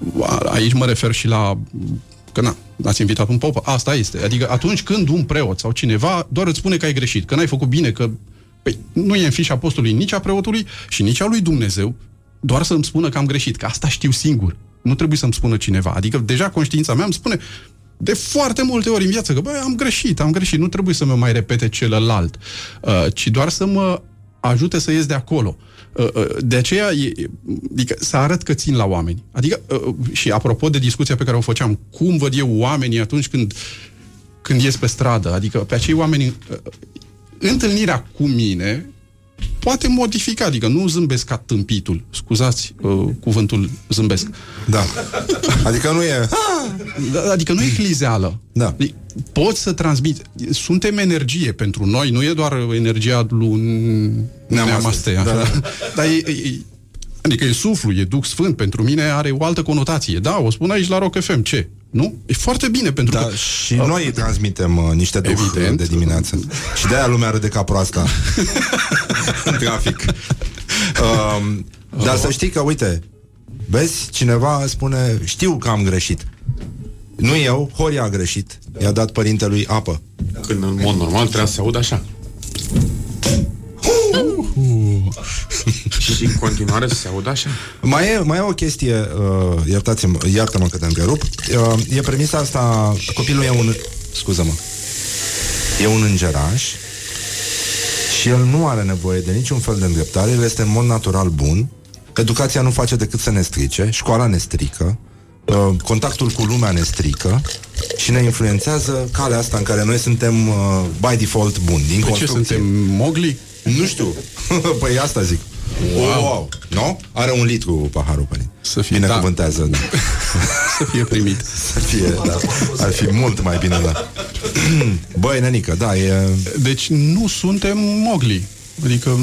Aici mă refer și la că na, ați invitat un pop, asta este. Adică atunci când un preot sau cineva doar îți spune că ai greșit, că n-ai făcut bine, că păi, nu e în fișa apostolului nici a preotului și nici a lui Dumnezeu, doar să-mi spună că am greșit, că asta știu singur. Nu trebuie să-mi spună cineva. Adică deja conștiința mea îmi spune de foarte multe ori în viață că, băi, am greșit, am greșit, nu trebuie să mă mai repete celălalt, uh, ci doar să mă ajute să ies de acolo. Uh, uh, De aceea, e, e- adică să arăt că țin la oameni. Adică, uh, și apropo de discuția pe care o făceam, cum văd eu oamenii atunci când când ies pe stradă, adică pe acei oameni, uh, întâlnirea cu mine poate modifica, adică nu zâmbesc ca tâmpitul, scuzați uh, cuvântul zâmbesc. Da. Adică nu e... Da, Adică nu e clizeală. Da. Poți să transmiți. Suntem energie pentru noi, nu e doar energia lui Neamaste. Da, da. Dar e, e, Adică e suflu, e Duh Sfânt, pentru mine are o altă conotație. Da, o spun aici la Rock FM, ce? Nu? E foarte bine, pentru da, că... Și noi transmitem uh, niște duh Evident. de dimineață. Și de-aia lumea râde ca proasta. în trafic. Um, dar să știi că, uite, vezi, cineva spune, știu că am greșit. Nu eu, Horia a greșit. I-a dat părintelui apă. Când în mod normal trebuie să se audă așa. Și în continuare să se audă așa. Mai e, mai e o chestie, uh, iertați-mă, iartă-mă că te întrerup. Uh, e premisa asta, copilul e un, scuză-mă, e un îngeraș și el nu are nevoie de niciun fel de îndreptare, el este în mod natural bun, educația nu face decât să ne strice, școala ne strică, uh, contactul cu lumea ne strică și ne influențează calea asta în care noi suntem uh, by default buni, din Păi ce, construcție. suntem mogli? Nu știu. păi asta zic. Wow. wow. Nu? Are un litru paharul, părinte. Să fie, Binecuvântează. Da. Să fie primit. Să fie, da. Ar fi mult mai bine, da. Băi, nenică, da, e... Deci nu suntem mogli. Adică...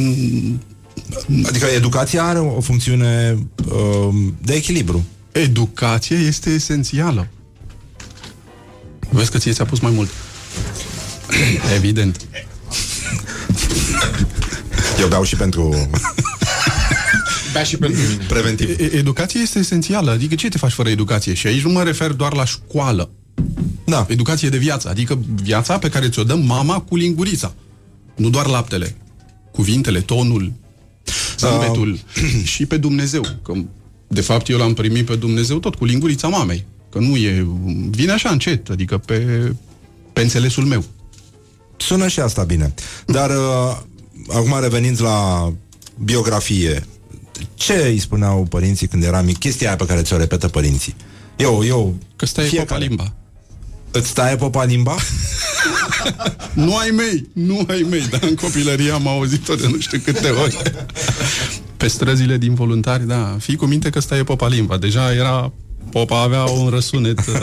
Adică educația are o funcțiune uh, de echilibru. Educația este esențială. Vezi că ție ți-a pus mai mult. Evident. Eu beau și pentru... Bea și pentru mine. Preventiv. E- Educația este esențială. Adică ce te faci fără educație? Și aici nu mă refer doar la școală. Da. Educație de viață. Adică viața pe care ți-o dă mama cu lingurița. Nu doar laptele. Cuvintele, tonul, zâmbetul și pe Dumnezeu. Că, de fapt, eu l-am primit pe Dumnezeu tot cu lingurița mamei. Că nu e... Vine așa încet, adică pe, pe înțelesul meu. Sună și asta bine. Dar uh, acum revenind la biografie, ce îi spuneau părinții când era mic? Chestia aia pe care ți-o repetă părinții. Eu, eu... Că stai popa limba. Îți stai popa limba? Nu ai mei, nu ai mei, dar în copilărie am auzit-o de nu știu câte ori. Pe străzile din voluntari, da, fii cu minte că stai popa limba. Deja era, popa avea un răsunet uh,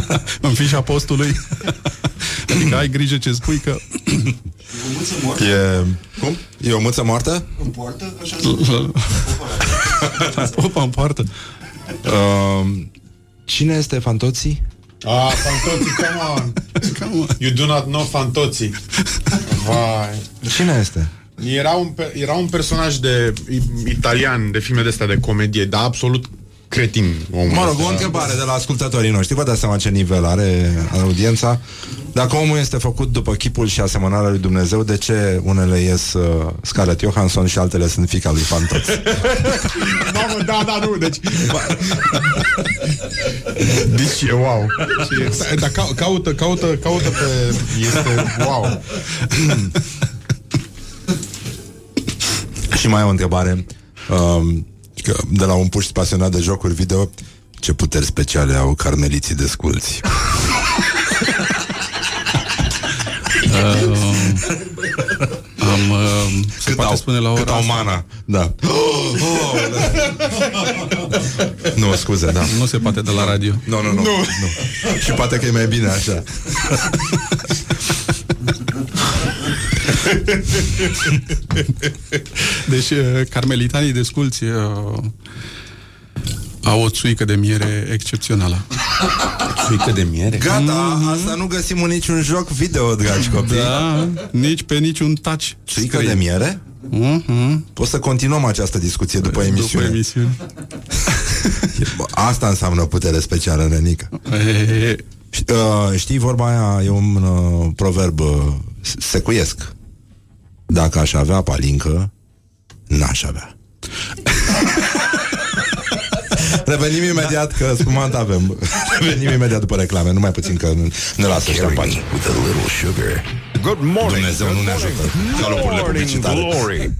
în fișa postului. adică ai grijă ce spui că... E... Cum? E o mâță moartă? În poartă, așa Popa în poartă. Uh, cine este Fantoții? Ah, Fantozzi, come on. come on. You do not know Fantozzi. Vai. Cine este? Era un, pe- era un personaj de i- italian, de filme de astea de comedie, dar absolut cretin. Omul Mă rog, ăsta. o întrebare de la ascultătorii noștri. Vă dați seama ce nivel are audiența. Dacă omul este făcut după chipul și asemănarea lui Dumnezeu, de ce unele ies uh, Scarlett Johansson și altele sunt fica lui Fantoți? Mamă, da, da, nu, deci... Deci e wow. Deci, dar ca, caută, caută, caută pe... Este wow. și mai am o întrebare. Um, că de la un puș pasionat de jocuri video, ce puteri speciale au carmeliții de sculți? Uh, am, uh, se Cât poate au? spune la ora Cât au asta. mana? Da. Oh, da. nu, scuze, da. Nu se poate de la radio. Nu, nu, nu, nu. Și poate că e mai bine așa. Deci, uh, carmelitanii de sculți uh, au o țuică de miere excepțională. Țuică de miere? Gata, asta nu găsim în niciun joc video, dragi copii. Da, nici pe niciun touch. Țuică de miere? Uh-huh. O să continuăm această discuție după emisiune. După emisiune. Bă, Asta înseamnă putere specială, nenică. E, Ș- uh, Știi, vorba aia e un uh, proverb uh, s- secuiesc. Dacă aș avea palincă, n-aș avea. Revenim imediat că spumant avem. Revenim imediat după reclame, numai puțin că ne lasă ăștia în pace. With a little sugar. Good morning. Dumnezeu nu ne ajută. Galopurile Morning publicitare. glory.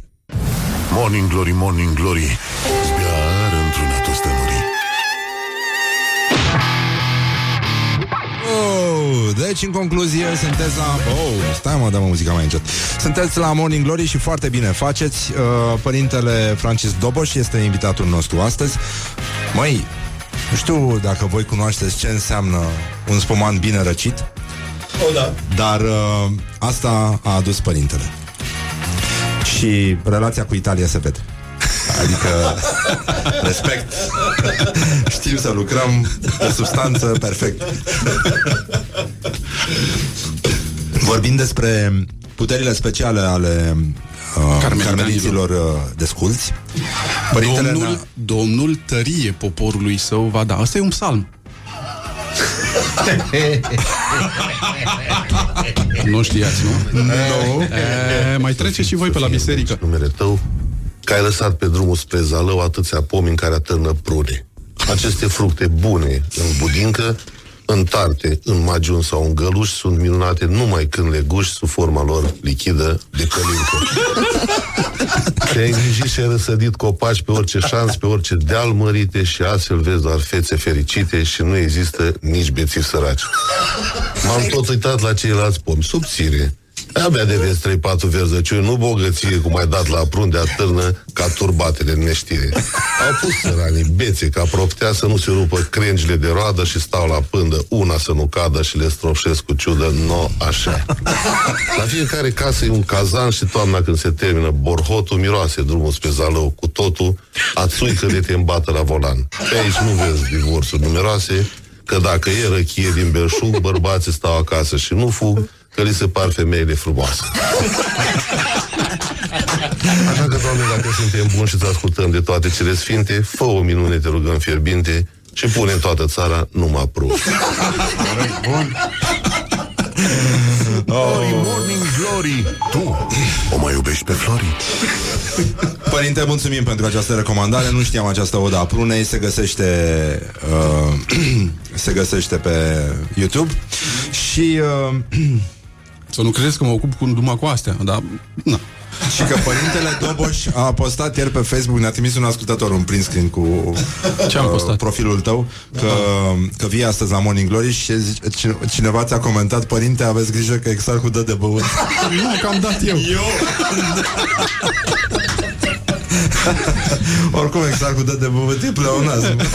Morning Glory, Morning Glory Deci, în concluzie, sunteți la... Oh, stai mă, dă-mă muzica mai încet. Sunteți la Morning Glory și foarte bine faceți. Uh, părintele Francis Doboș este invitatul nostru astăzi. Măi, nu știu dacă voi cunoașteți ce înseamnă un spumant bine răcit. O, da. Dar uh, asta a adus părintele. Și relația cu Italia se vede. Adică respect Știm să lucrăm Pe substanță, perfect Vorbim despre puterile speciale ale uh, carmeliților uh, desculți Părintele domnul, domnul tărie poporului său va da. Asta e un psalm. nu știați, nu? Nu. E, mai treceți și voi pe la biserică. Numele tău, că ai lăsat pe drumul spre Zalău atâția pomi în care atârnă prune. Aceste fructe bune în budincă, în tarte, în magiun sau în găluș sunt minunate numai când le guși sub forma lor lichidă de călincă. Te-ai îngrijit și ai răsădit copaci pe orice șans, pe orice deal mărite și astfel vezi doar fețe fericite și nu există nici bețivi săraci. M-am tot uitat la ceilalți pomi, subțire, Abia de vezi 3-4 verzăciuni, nu bogăție cum ai dat la prun de atârnă ca turbatele în neștire. Au pus săranii bețe ca proptea să nu se rupă crengile de roadă și stau la pândă, una să nu cadă și le stropșesc cu ciudă, no așa. La fiecare casă e un cazan și toamna când se termină borhotul, miroase drumul spre zalău cu totul, ațuică de te îmbată la volan. Pe aici nu vezi divorțuri numeroase, că dacă e răchie din belșug, bărbații stau acasă și nu fug, că li se par femeile frumoase. Așa că, Doamne, dacă suntem buni și îți ascultăm de toate cele sfinte, fă o minune, te rugăm fierbinte, și pune în toată țara numai pru. Bun. Glory, morning glory Tu o mai iubești pe Flori? Părinte, mulțumim pentru această recomandare Nu știam această oda a prunei Se găsește uh, Se găsește pe YouTube Și uh, Să nu credeți că mă ocup cu, numai cu astea Dar, na și că părintele Doboș a postat ieri pe Facebook, ne-a trimis un ascultător un print screen cu Ce am postat? Uh, profilul tău, că, că vii astăzi la Morning Glory și zice, cineva ți-a comentat, părinte, aveți grijă că Exarhul dă de băut. nu, că am dat eu. Eu? Oricum, Exarhul dă de băut, e pleonazm.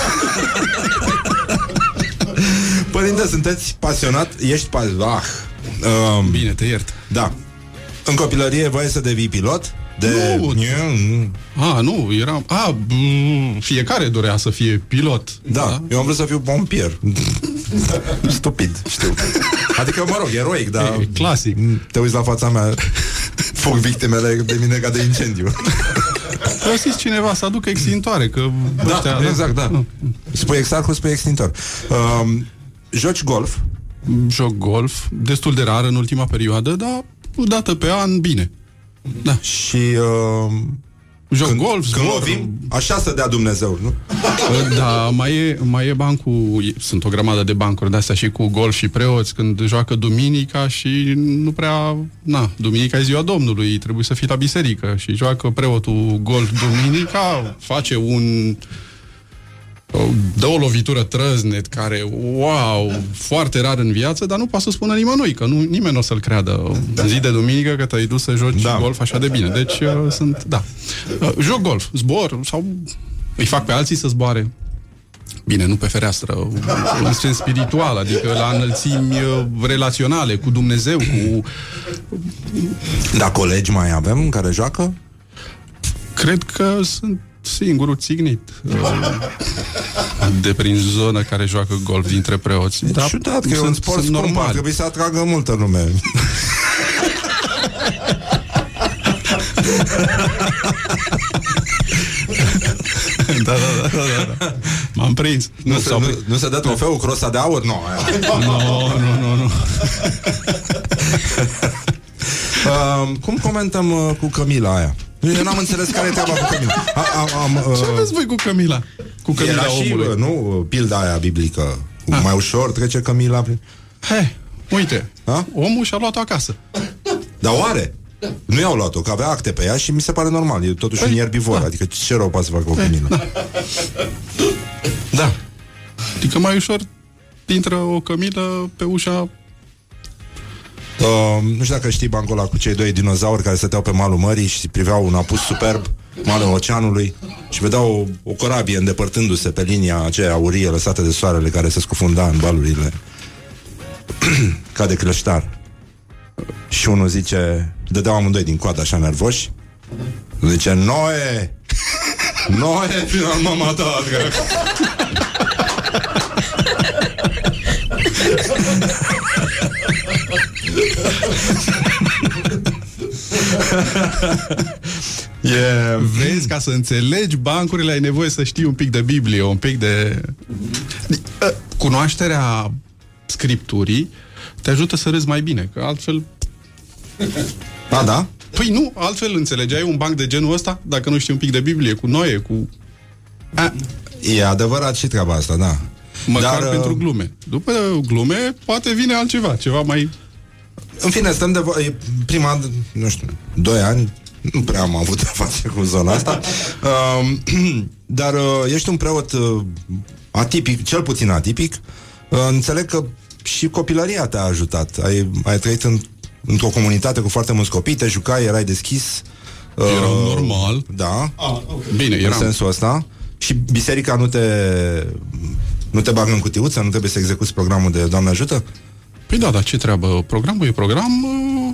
Părinte, sunteți pasionat? Ești pasionat? Ah. Um, Bine, te iert. Da. În copilărie voie să devii pilot? De... Nu. A, nu, eram... A, b- fiecare dorea să fie pilot. Da, da, eu am vrut să fiu pompier. Stupid, știu. Adică, mă rog, eroic, dar... E, clasic. Te uiți la fața mea, fug victimele de mine ca de incendiu. Găsiți cineva să aducă extintoare, că... Da, ăștia, exact, da. Spui exarhul, spui extintor. Um, joci golf? Joc golf, destul de rar în ultima perioadă, dar o dată pe an, bine. Da. Și uh, Joc când, golf, când zbor. lovim, așa să dea Dumnezeu, nu? Da, mai e, mai e bancul, e- sunt o grămadă de bancuri de astea și cu golf și preoți, când joacă duminica și nu prea, na, duminica e ziua Domnului, trebuie să fii la biserică și joacă preotul golf duminica, face un o- dă o lovitură trăznet care, wow, foarte rar în viață, dar nu poate să spună nimănui, că nu, nimeni nu o să-l creadă în zi de duminică că te-ai dus să joci da. golf așa de bine. Deci uh, sunt, da. Uh, joc golf, zbor sau îi fac pe alții să zboare. Bine, nu pe fereastră, în sens spiritual, adică la înălțimi uh, relaționale cu Dumnezeu, cu... Da, colegi mai avem care joacă? Cred că sunt singurul țignit uh, de prin zonă care joacă golf dintre preoți. Da, ciudat, că e un sport scump, ar normal. trebui să atragă multă lume. da, da, da, da, da. M-am prins. Nu, se, sau- nu, nu se dă trofeul crosa de aur? Nu. aia. Nu, nu, nu, nu. Uh, cum comentăm uh, cu Camila aia? Eu n-am înțeles care e treaba cu Camila. A, am, am, uh, Ce aveți voi cu Camila? Cu Camila era și, omului. uh, nu, pilda aia biblică. Mai ușor trece Camila prin... He, uite, Ha? omul și-a luat-o acasă. Dar oare? Nu i-au luat-o, că avea acte pe ea și mi se pare normal. E totuși un ierbivor, adică ce rău poate să facă o Camila? Da. Adică mai ușor intră o cămilă pe ușa Uh, nu știu dacă știi bancul ăla cu cei doi dinozauri care stăteau pe malul mării și priveau un apus superb, malul oceanului și vedeau o, o corabie îndepărtându-se pe linia aceea aurie lăsată de soarele care se scufunda în valurile ca de creștar. Și unul zice, dădeau amândoi din coadă așa nervoși, zice, Noe! Noe, final mama ta! Yeah. Vezi, ca să înțelegi bancurile ai nevoie să știi un pic de Biblie, un pic de... Cunoașterea scripturii te ajută să râzi mai bine, că altfel... Da, da? Păi nu, altfel înțelegeai un banc de genul ăsta dacă nu știi un pic de Biblie, cu Noe, cu... A, e adevărat și treaba asta, da. Măcar Dar, pentru glume. După glume, poate vine altceva, ceva mai... În fine, stăm de... Vo- e prima, nu știu, doi ani, nu prea am avut de face cu zona asta. Uh, dar uh, ești un preot uh, atipic, cel puțin atipic. Uh, înțeleg că și copilăria te-a ajutat. Ai, ai trăit în, într-o comunitate cu foarte mulți copii, te jucai, erai deschis. Uh, Era normal. Da. Ah, okay. Bine, în eram. sensul ăsta. Și biserica nu te nu te bagă în cutiuță, nu trebuie să execuți programul de Doamne ajută? Păi da, dar ce treabă? Programul e program, uh,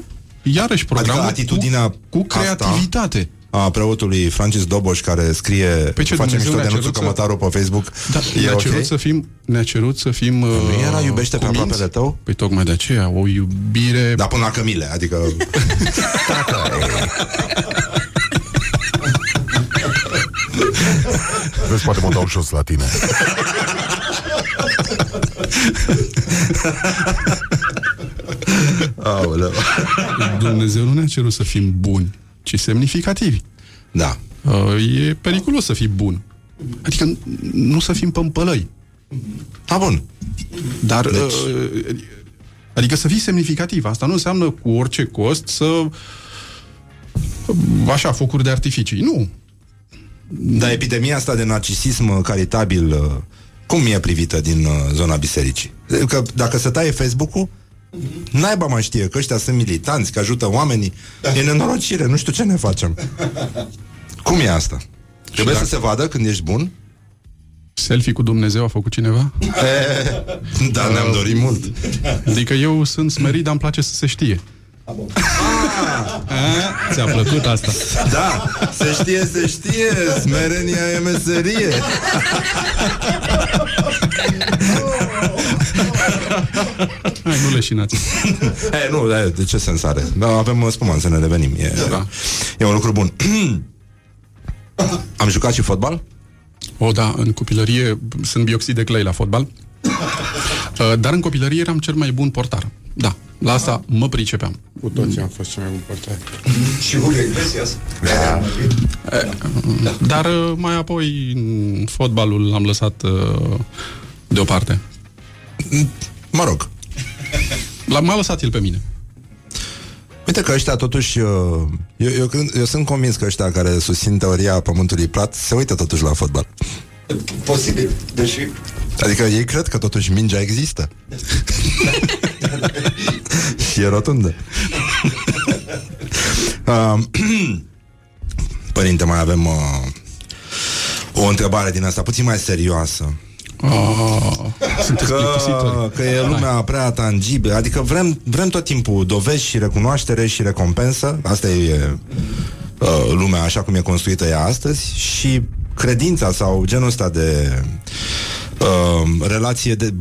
iarăși programul adică atitudinea cu, cu creativitate. a preotului Francis Doboș care scrie Pe ce face mișto Dumnezeu de ne-a Nuțu cerut să- Cămătaru pe Facebook. Da, e ne-a ok? cerut să fim, ne-a cerut să fim uh, Nu era iubește pe cuminți? aproapele tău? Păi tocmai de aceea, o iubire... Da, până la cămile, adică... Vezi, poate mă dau jos la tine. Aoleu. Dumnezeu nu ne-a cerut să fim buni, ci semnificativi. Da. Uh, e periculos să fii bun. Adică n- nu să fim pămpălăi. Da, bun. Dar, deci... uh, adică să fii semnificativ. Asta nu înseamnă cu orice cost să așa, focuri de artificii. Nu. Dar epidemia asta de narcisism uh, caritabil, uh, cum e privită din uh, zona bisericii? Că dacă se taie Facebook-ul, naiba mai știe că ăștia sunt militanți, că ajută oamenii. E nenorocire, nu știu ce ne facem. Cum e asta? Trebuie dacă- să se vadă când ești bun? Selfie cu Dumnezeu a făcut cineva? E, da, ne-am dorit mult. Adică eu sunt smerit, dar îmi place să se știe. A, ți-a plăcut asta? Da, se știe, se știe, smerenia e meserie. Hai, nu leșinați. e, nu, de, de ce sens are? Da, avem uh, spumant să ne revenim. E, da. e un lucru bun. Am jucat și fotbal? O, da, în copilărie sunt bioxid de clay la fotbal. Uh, Dar în copilărie eram cel mai bun portar. Da, la asta mă pricepeam. Cu toții am fost cel mai bun portar. Și Julio Iglesias. Dar uh, mai apoi în fotbalul l-am lăsat uh, deoparte. Mă rog. L- M-a lăsat el pe mine. Uite că ăștia totuși uh, eu, eu, cred- eu sunt convins că ăștia care susțin teoria pământului plat Se uită totuși la fotbal Posibil, deși... Adică ei cred că totuși mingea există Și e rotundă uh, Părinte, mai avem uh, O întrebare din asta Puțin mai serioasă Oh, sunteți că, plictisitori. că e lumea prea tangibilă. Adică vrem, vrem tot timpul dovezi și recunoaștere și recompensă. Asta e uh, lumea așa cum e construită ea astăzi. Și credința sau genul ăsta de uh, relație de,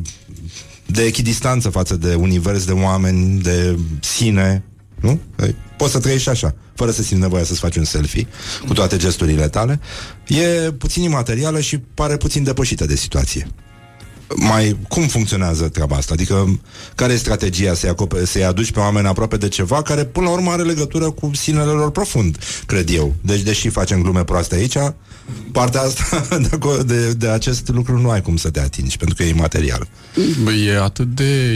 de echidistanță față de univers, de oameni, de sine nu? Ei, Poți să trăiești așa, fără să simți nevoia să-ți faci un selfie cu toate gesturile tale. E puțin imaterială și pare puțin depășită de situație. Mai, cum funcționează treaba asta? Adică, care e strategia să-i, acopere, să-i aduci pe oameni aproape de ceva care, până la urmă, are legătură cu sinele lor profund, cred eu. Deci, deși facem glume proaste aici, partea asta de, aco- de, de acest lucru nu ai cum să te atingi, pentru că e imaterial. Băi, e atât de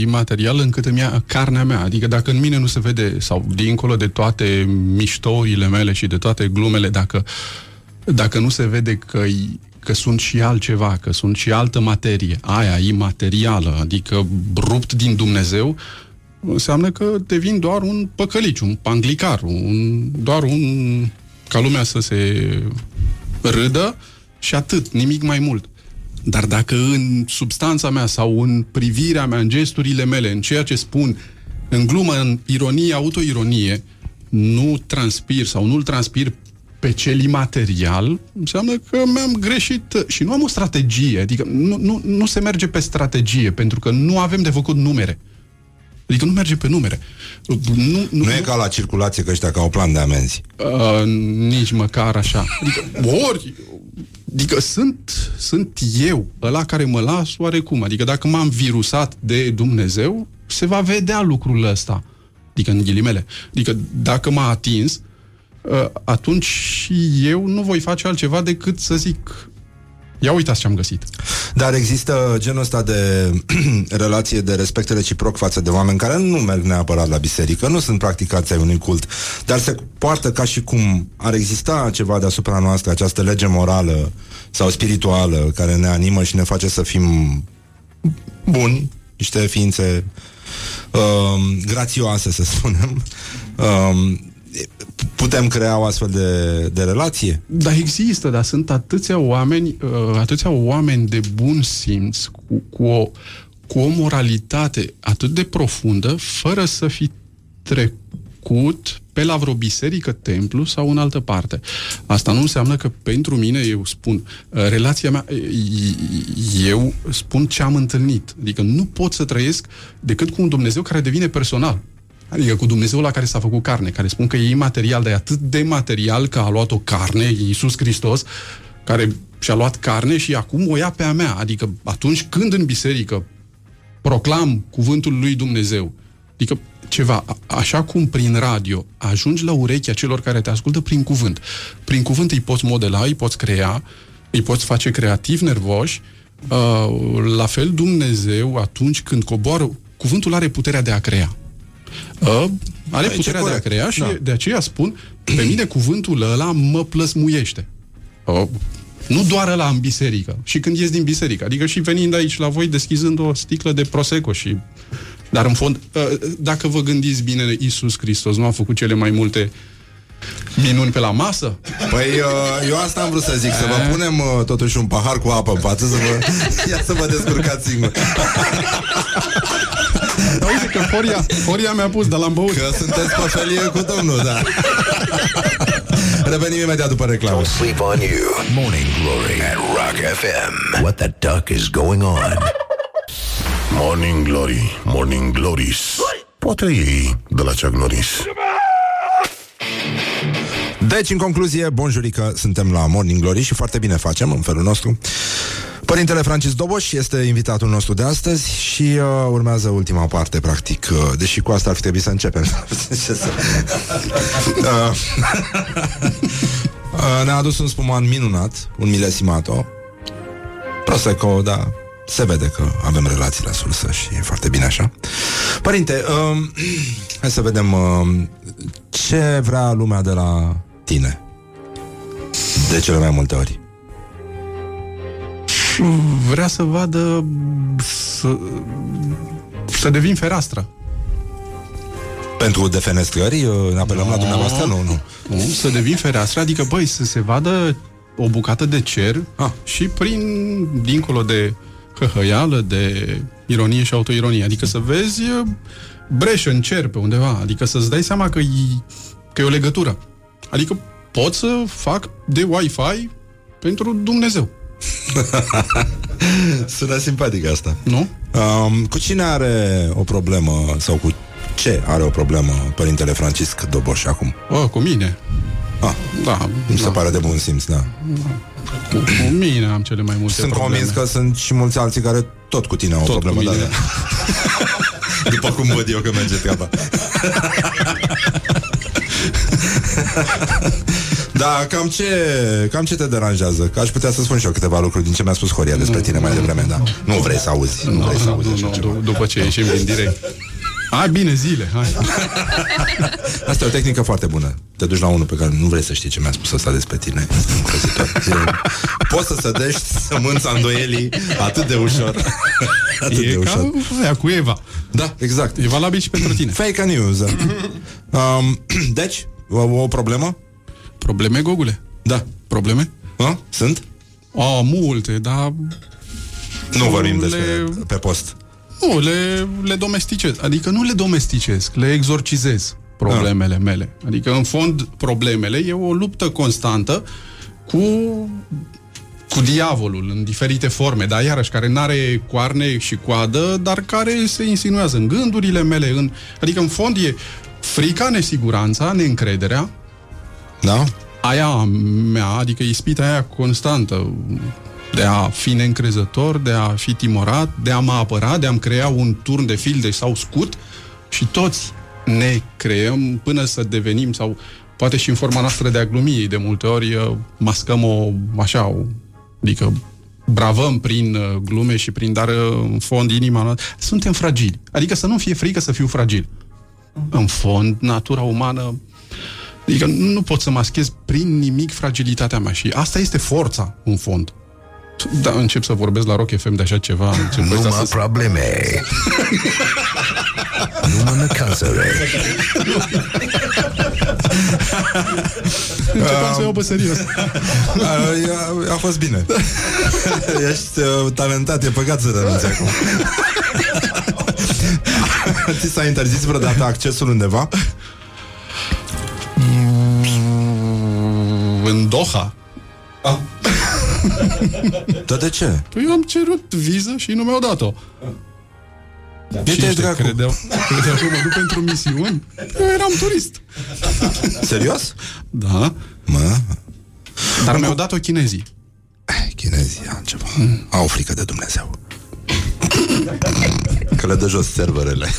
imaterial încât îmi ia carnea mea. Adică dacă în mine nu se vede, sau dincolo de toate miștourile mele și de toate glumele, dacă, dacă nu se vede că, că sunt și altceva, că sunt și altă materie, aia imaterială, adică rupt din Dumnezeu, înseamnă că devin doar un păcălici, un panglicar, un, doar un... ca lumea să se râdă și atât, nimic mai mult. Dar dacă în substanța mea sau în privirea mea, în gesturile mele, în ceea ce spun, în glumă, în ironie, autoironie, nu transpir sau nu-l transpir pe cel imaterial, înseamnă că mi-am greșit și nu am o strategie, adică nu, nu, nu se merge pe strategie, pentru că nu avem de făcut numere. Adică nu merge pe numere. Nu, nu, nu e ca la circulație că ăștia ca au plan de amenzi. Uh, nici măcar așa. Adică, ori, Adică sunt, sunt eu, ăla care mă las oarecum. Adică dacă m-am virusat de Dumnezeu, se va vedea lucrul ăsta. Adică în ghilimele. Adică dacă m-a atins, ă, atunci și eu nu voi face altceva decât să zic Ia uitați ce am găsit. Dar există genul ăsta de relație de respect reciproc față de oameni care nu merg neapărat la biserică, nu sunt practicați ai unui cult, dar se poartă ca și cum ar exista ceva deasupra noastră, această lege morală sau spirituală care ne animă și ne face să fim buni, niște ființe uh, grațioase, să spunem. Uh, putem crea o astfel de, de relație? Da, există, dar sunt atâția oameni, uh, atâția oameni de bun simț, cu, cu, o, cu o moralitate atât de profundă, fără să fi trecut pe la vreo biserică, templu sau în altă parte. Asta nu înseamnă că pentru mine, eu spun, uh, relația mea, eu spun ce am întâlnit. Adică nu pot să trăiesc decât cu un Dumnezeu care devine personal. Adică cu Dumnezeul la care s-a făcut carne, care spun că e imaterial, dar e atât de material că a luat o carne, Iisus Hristos, care și-a luat carne și acum o ia pe a mea. Adică atunci când în biserică proclam cuvântul lui Dumnezeu, adică ceva, așa cum prin radio ajungi la urechea celor care te ascultă prin cuvânt. Prin cuvânt îi poți modela, îi poți crea, îi poți face creativ, nervoși, uh, la fel Dumnezeu atunci când coboară, cuvântul are puterea de a crea. Uh, are Aici puterea de a crea și da. de aceea spun, pe mine cuvântul ăla mă plăsmuiește. Uh, nu doar la în biserică, și când ies din biserică. Adică și venind aici la voi, deschizând o sticlă de Prosecco și... Dar în fond, uh, dacă vă gândiți bine, Iisus Hristos nu a făcut cele mai multe minuni pe la masă? Păi uh, eu asta am vrut să zic, să vă punem uh, totuși un pahar cu apă în față, să vă... Ia să vă descurcați singur. Dar uite că Foria, Foria mi-a pus de la băut. Că sunteți pe felie cu domnul, da. Revenim imediat după reclamă. Don't sleep on you. Morning Glory at Rock FM. What the duck is going on? Morning Glory, Morning Glories. Poate ei de la Chuck Norris. Deci, în concluzie, bonjurică, suntem la Morning Glory și foarte bine facem în felul nostru. Părintele Francis Doboș este invitatul nostru de astăzi și uh, urmează ultima parte, practic, uh, deși cu asta ar fi trebuit să începem. uh, uh, ne-a adus un spuman minunat, un milesimato. Prosecco, da, se vede că avem relații la sursă și e foarte bine așa. Părinte, uh, hai să vedem uh, ce vrea lumea de la tine. De cele mai multe ori vrea să vadă să, să devin fereastră. Pentru defenestrări ne apelăm no, la dumneavoastră? Nu, nu. nu. Să devin fereastră, adică, băi, să se vadă o bucată de cer ah. și prin, dincolo de hăhăială, de ironie și autoironie. Adică să vezi breșă în cer pe undeva. Adică să-ți dai seama că e, că e o legătură. Adică pot să fac de Wi-Fi pentru Dumnezeu. Sună simpatic asta. Nu? Um, cu cine are o problemă sau cu ce are o problemă Părintele Francisc Doboș acum? Oh, cu mine. Ah, da. Mi se da. pare de bun simț, da. da. Cu, cu mine am cele mai multe Sunt probleme. convins că sunt și mulți alții care tot cu tine au tot o problemă. Da, da. După cum văd eu că merge treaba. Da, cam ce, cam ce te deranjează? Că aș putea să spun și eu câteva lucruri din ce mi-a spus Horia despre tine mai devreme, da. Nu vrei să auzi. Nu, nu vrei să auzi nu, nu, după ce ieșim din direct. Hai bine, zile, hai. Asta e o tehnică foarte bună. Te duci la unul pe care nu vrei să știi ce mi-a spus ăsta despre tine. Este îngrozitor. E- Poți să sădești sămânța îndoielii atât de ușor. Atât E de ca ușor. aia cu Eva. Da, exact. E valabil și pentru tine. Fake news. um, deci, o, o problemă? Probleme, Gogule? Da. Probleme? A? Sunt? A, multe, dar Nu vorbim Le- despre pe post. Nu, le, le domesticez. Adică nu le domesticez, le exorcizez problemele Ah. mele. Adică, în fond, problemele e o luptă constantă cu cu diavolul în diferite forme, dar iarăși care n-are coarne și coadă, dar care se insinuează în gândurile mele, în, adică în fond e frica, nesiguranța, neîncrederea, Da? aia mea, adică ispita aia constantă de a fi neîncrezător, de a fi timorat, de a mă apăra, de a-mi crea un turn de filde sau scut și toți ne creăm până să devenim sau poate și în forma noastră de a glumi de multe ori uh, mascăm o așa, o, adică bravăm prin uh, glume și prin dar uh, în fond inima noastră. Suntem fragili. Adică să nu fie frică să fiu fragil. În fond, natura umană Adică nu pot să maschez prin nimic fragilitatea mea și asta este forța, în fond. Da, încep să vorbesc la Rock FM de așa ceva. Încep Numai ăsta să... probleme. Numai necazăre. Începem să iau pe serios. A, a, a fost bine. Ești uh, talentat, e păcat să renunți acum. Ți s-a interzis vreodată accesul undeva? În Doha. Dar de ce? Păi eu am cerut viză și nu mi-au dat-o. De Și te ăștia dracu? credeau, credeau că mă duc pentru misiuni. Eu eram turist. Serios? Da. Mă? Dar mi-au dat-o chinezii. Chinezii au ceva. Au frică de Dumnezeu. Că le dă jos serverele.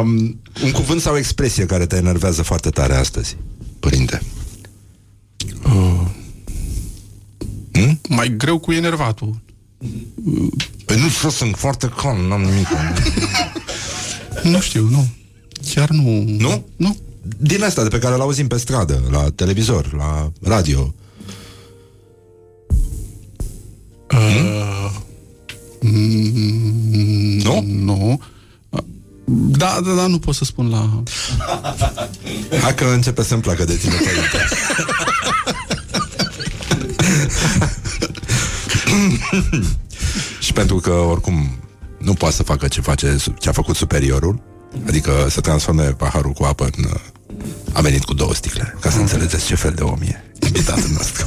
um, un cuvânt sau expresie care te enervează foarte tare astăzi, părinte? Mai greu cu enervatul. Păi nu știu, sunt foarte calm, n-am nimic. Nu știu, nu. Chiar nu... Nu? Nu. Din asta de pe care l-auzim pe stradă, la televizor, la radio. Uh, mm, Nu? Nu. Da, da, da, nu pot să spun la... Hai că începe să-mi placă de tine, părinte. Și pentru că, oricum, nu poate să facă ce face, ce a făcut superiorul, adică să transforme paharul cu apă în... uh, A venit cu două sticle, ca să înțelegeți ce fel de om e invitatul nostru.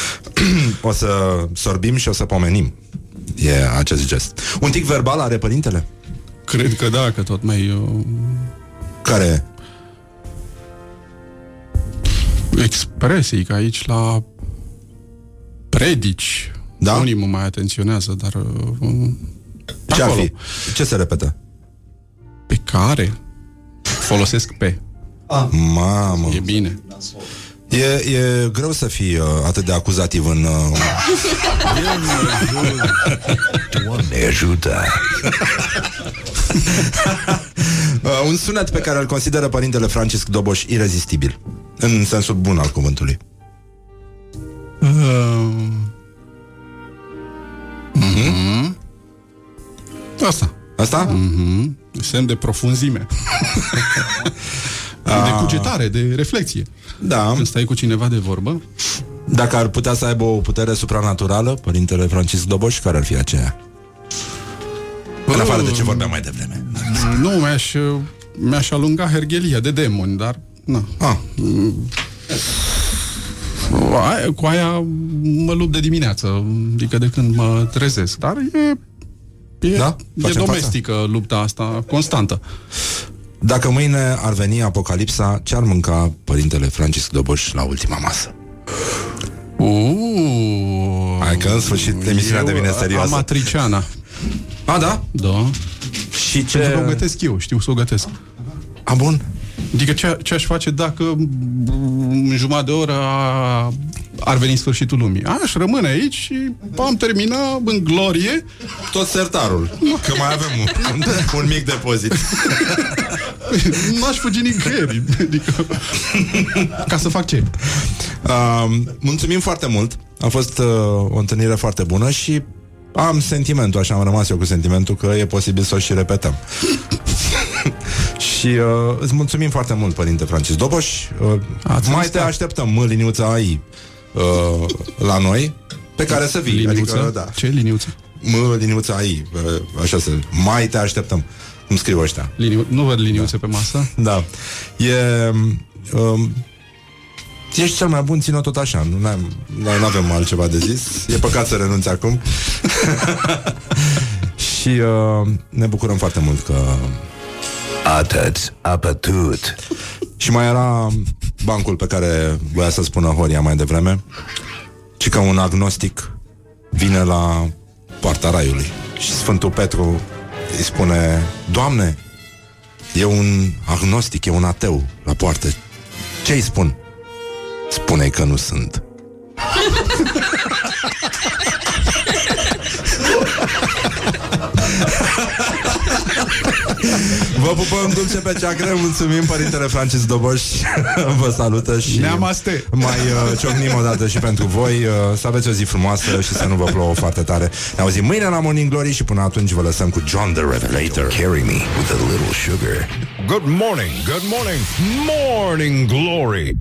o să sorbim și o să pomenim. E acest gest. Un tic verbal are părintele? Cred că da, că tot mai... Uh, Care? expresii, că aici la predici Da? unii mă mai atenționează, dar uh, Ce ar acolo, fi? Ce se repetă? pe care folosesc pe. Mamă. E bine. E, e greu să fii uh, atât de acuzativ în... Uh... Doamne ajută. uh, un sunet pe care îl consideră părintele Francisc Doboș irezistibil. În sensul bun al cuvântului. Uh, mm-hmm. Asta. Asta? Mm-hmm. Semn de profunzime. de cugetare, de reflexie. Da. Când stai cu cineva de vorbă, Dacă ar putea să aibă o putere supranaturală, părintele Francisc Doboș, care ar fi aceea? În afară de ce vorbeam mai devreme. nu, mi-aș, mi-aș alunga herghelia de demoni, dar... Na. Ah. Aia, cu aia mă lupt de dimineață, adică de când mă trezesc. Dar e, e, Da? e Facem domestică lupta asta, constantă. Dacă mâine ar veni apocalipsa, ce ar mânca părintele Francisc Doboș la ultima masă? Uh, Hai că în sfârșit emisiunea eu devine serioasă. Amatriciana. A, da? Da. Și ce... Pentru că o gătesc eu, știu să o gătesc. A, bun. Adică ce, ce aș face dacă m, în jumătate de oră a ar veni sfârșitul lumii. Aș rămâne aici și am terminat în glorie. Tot sertarul. Că mai avem un, un mic depozit. N-aș fugi nicăieri. Adică, ca să fac ce? Uh, mulțumim foarte mult. A fost uh, o întâlnire foarte bună și am sentimentul, așa am rămas eu cu sentimentul că e posibil să o și repetăm. și uh, îți mulțumim foarte mult, Părinte Francis Doboș. Uh, mai te așteptăm, mă, liniuța ai uh, la noi, pe care să vii. Liniuță? Adică, da. Ce liniuță? Mă, liniuța ai, uh, așa să... Mai te așteptăm. Cum scriu ăștia. Liniu... Nu văd liniuțe da. pe masă. Da. E... Um, Ești cel mai bun, ține tot așa Nu n-am, noi nu avem altceva de zis E păcat să renunți acum Și uh, ne bucurăm foarte mult că Atât, apătut Și mai era bancul pe care voia să spună Horia mai devreme Ci că un agnostic vine la poarta raiului Și Sfântul Petru îi spune Doamne, e un agnostic, e un ateu la poartă Ce îi spun? spune că nu sunt. Vă pupăm dulce pe ceacră Mulțumim, Părintele Francis Doboș. Vă salută și Neamaste. Mai uh, ciocnim o dată și pentru voi. Uh, Să aveți o zi frumoasă și să nu vă plouă foarte tare. Ne auzim mâine la Morning Glory Și până atunci vă lăsăm cu John the Revelator. Carry me with a little sugar. Good morning, good morning, morning glory.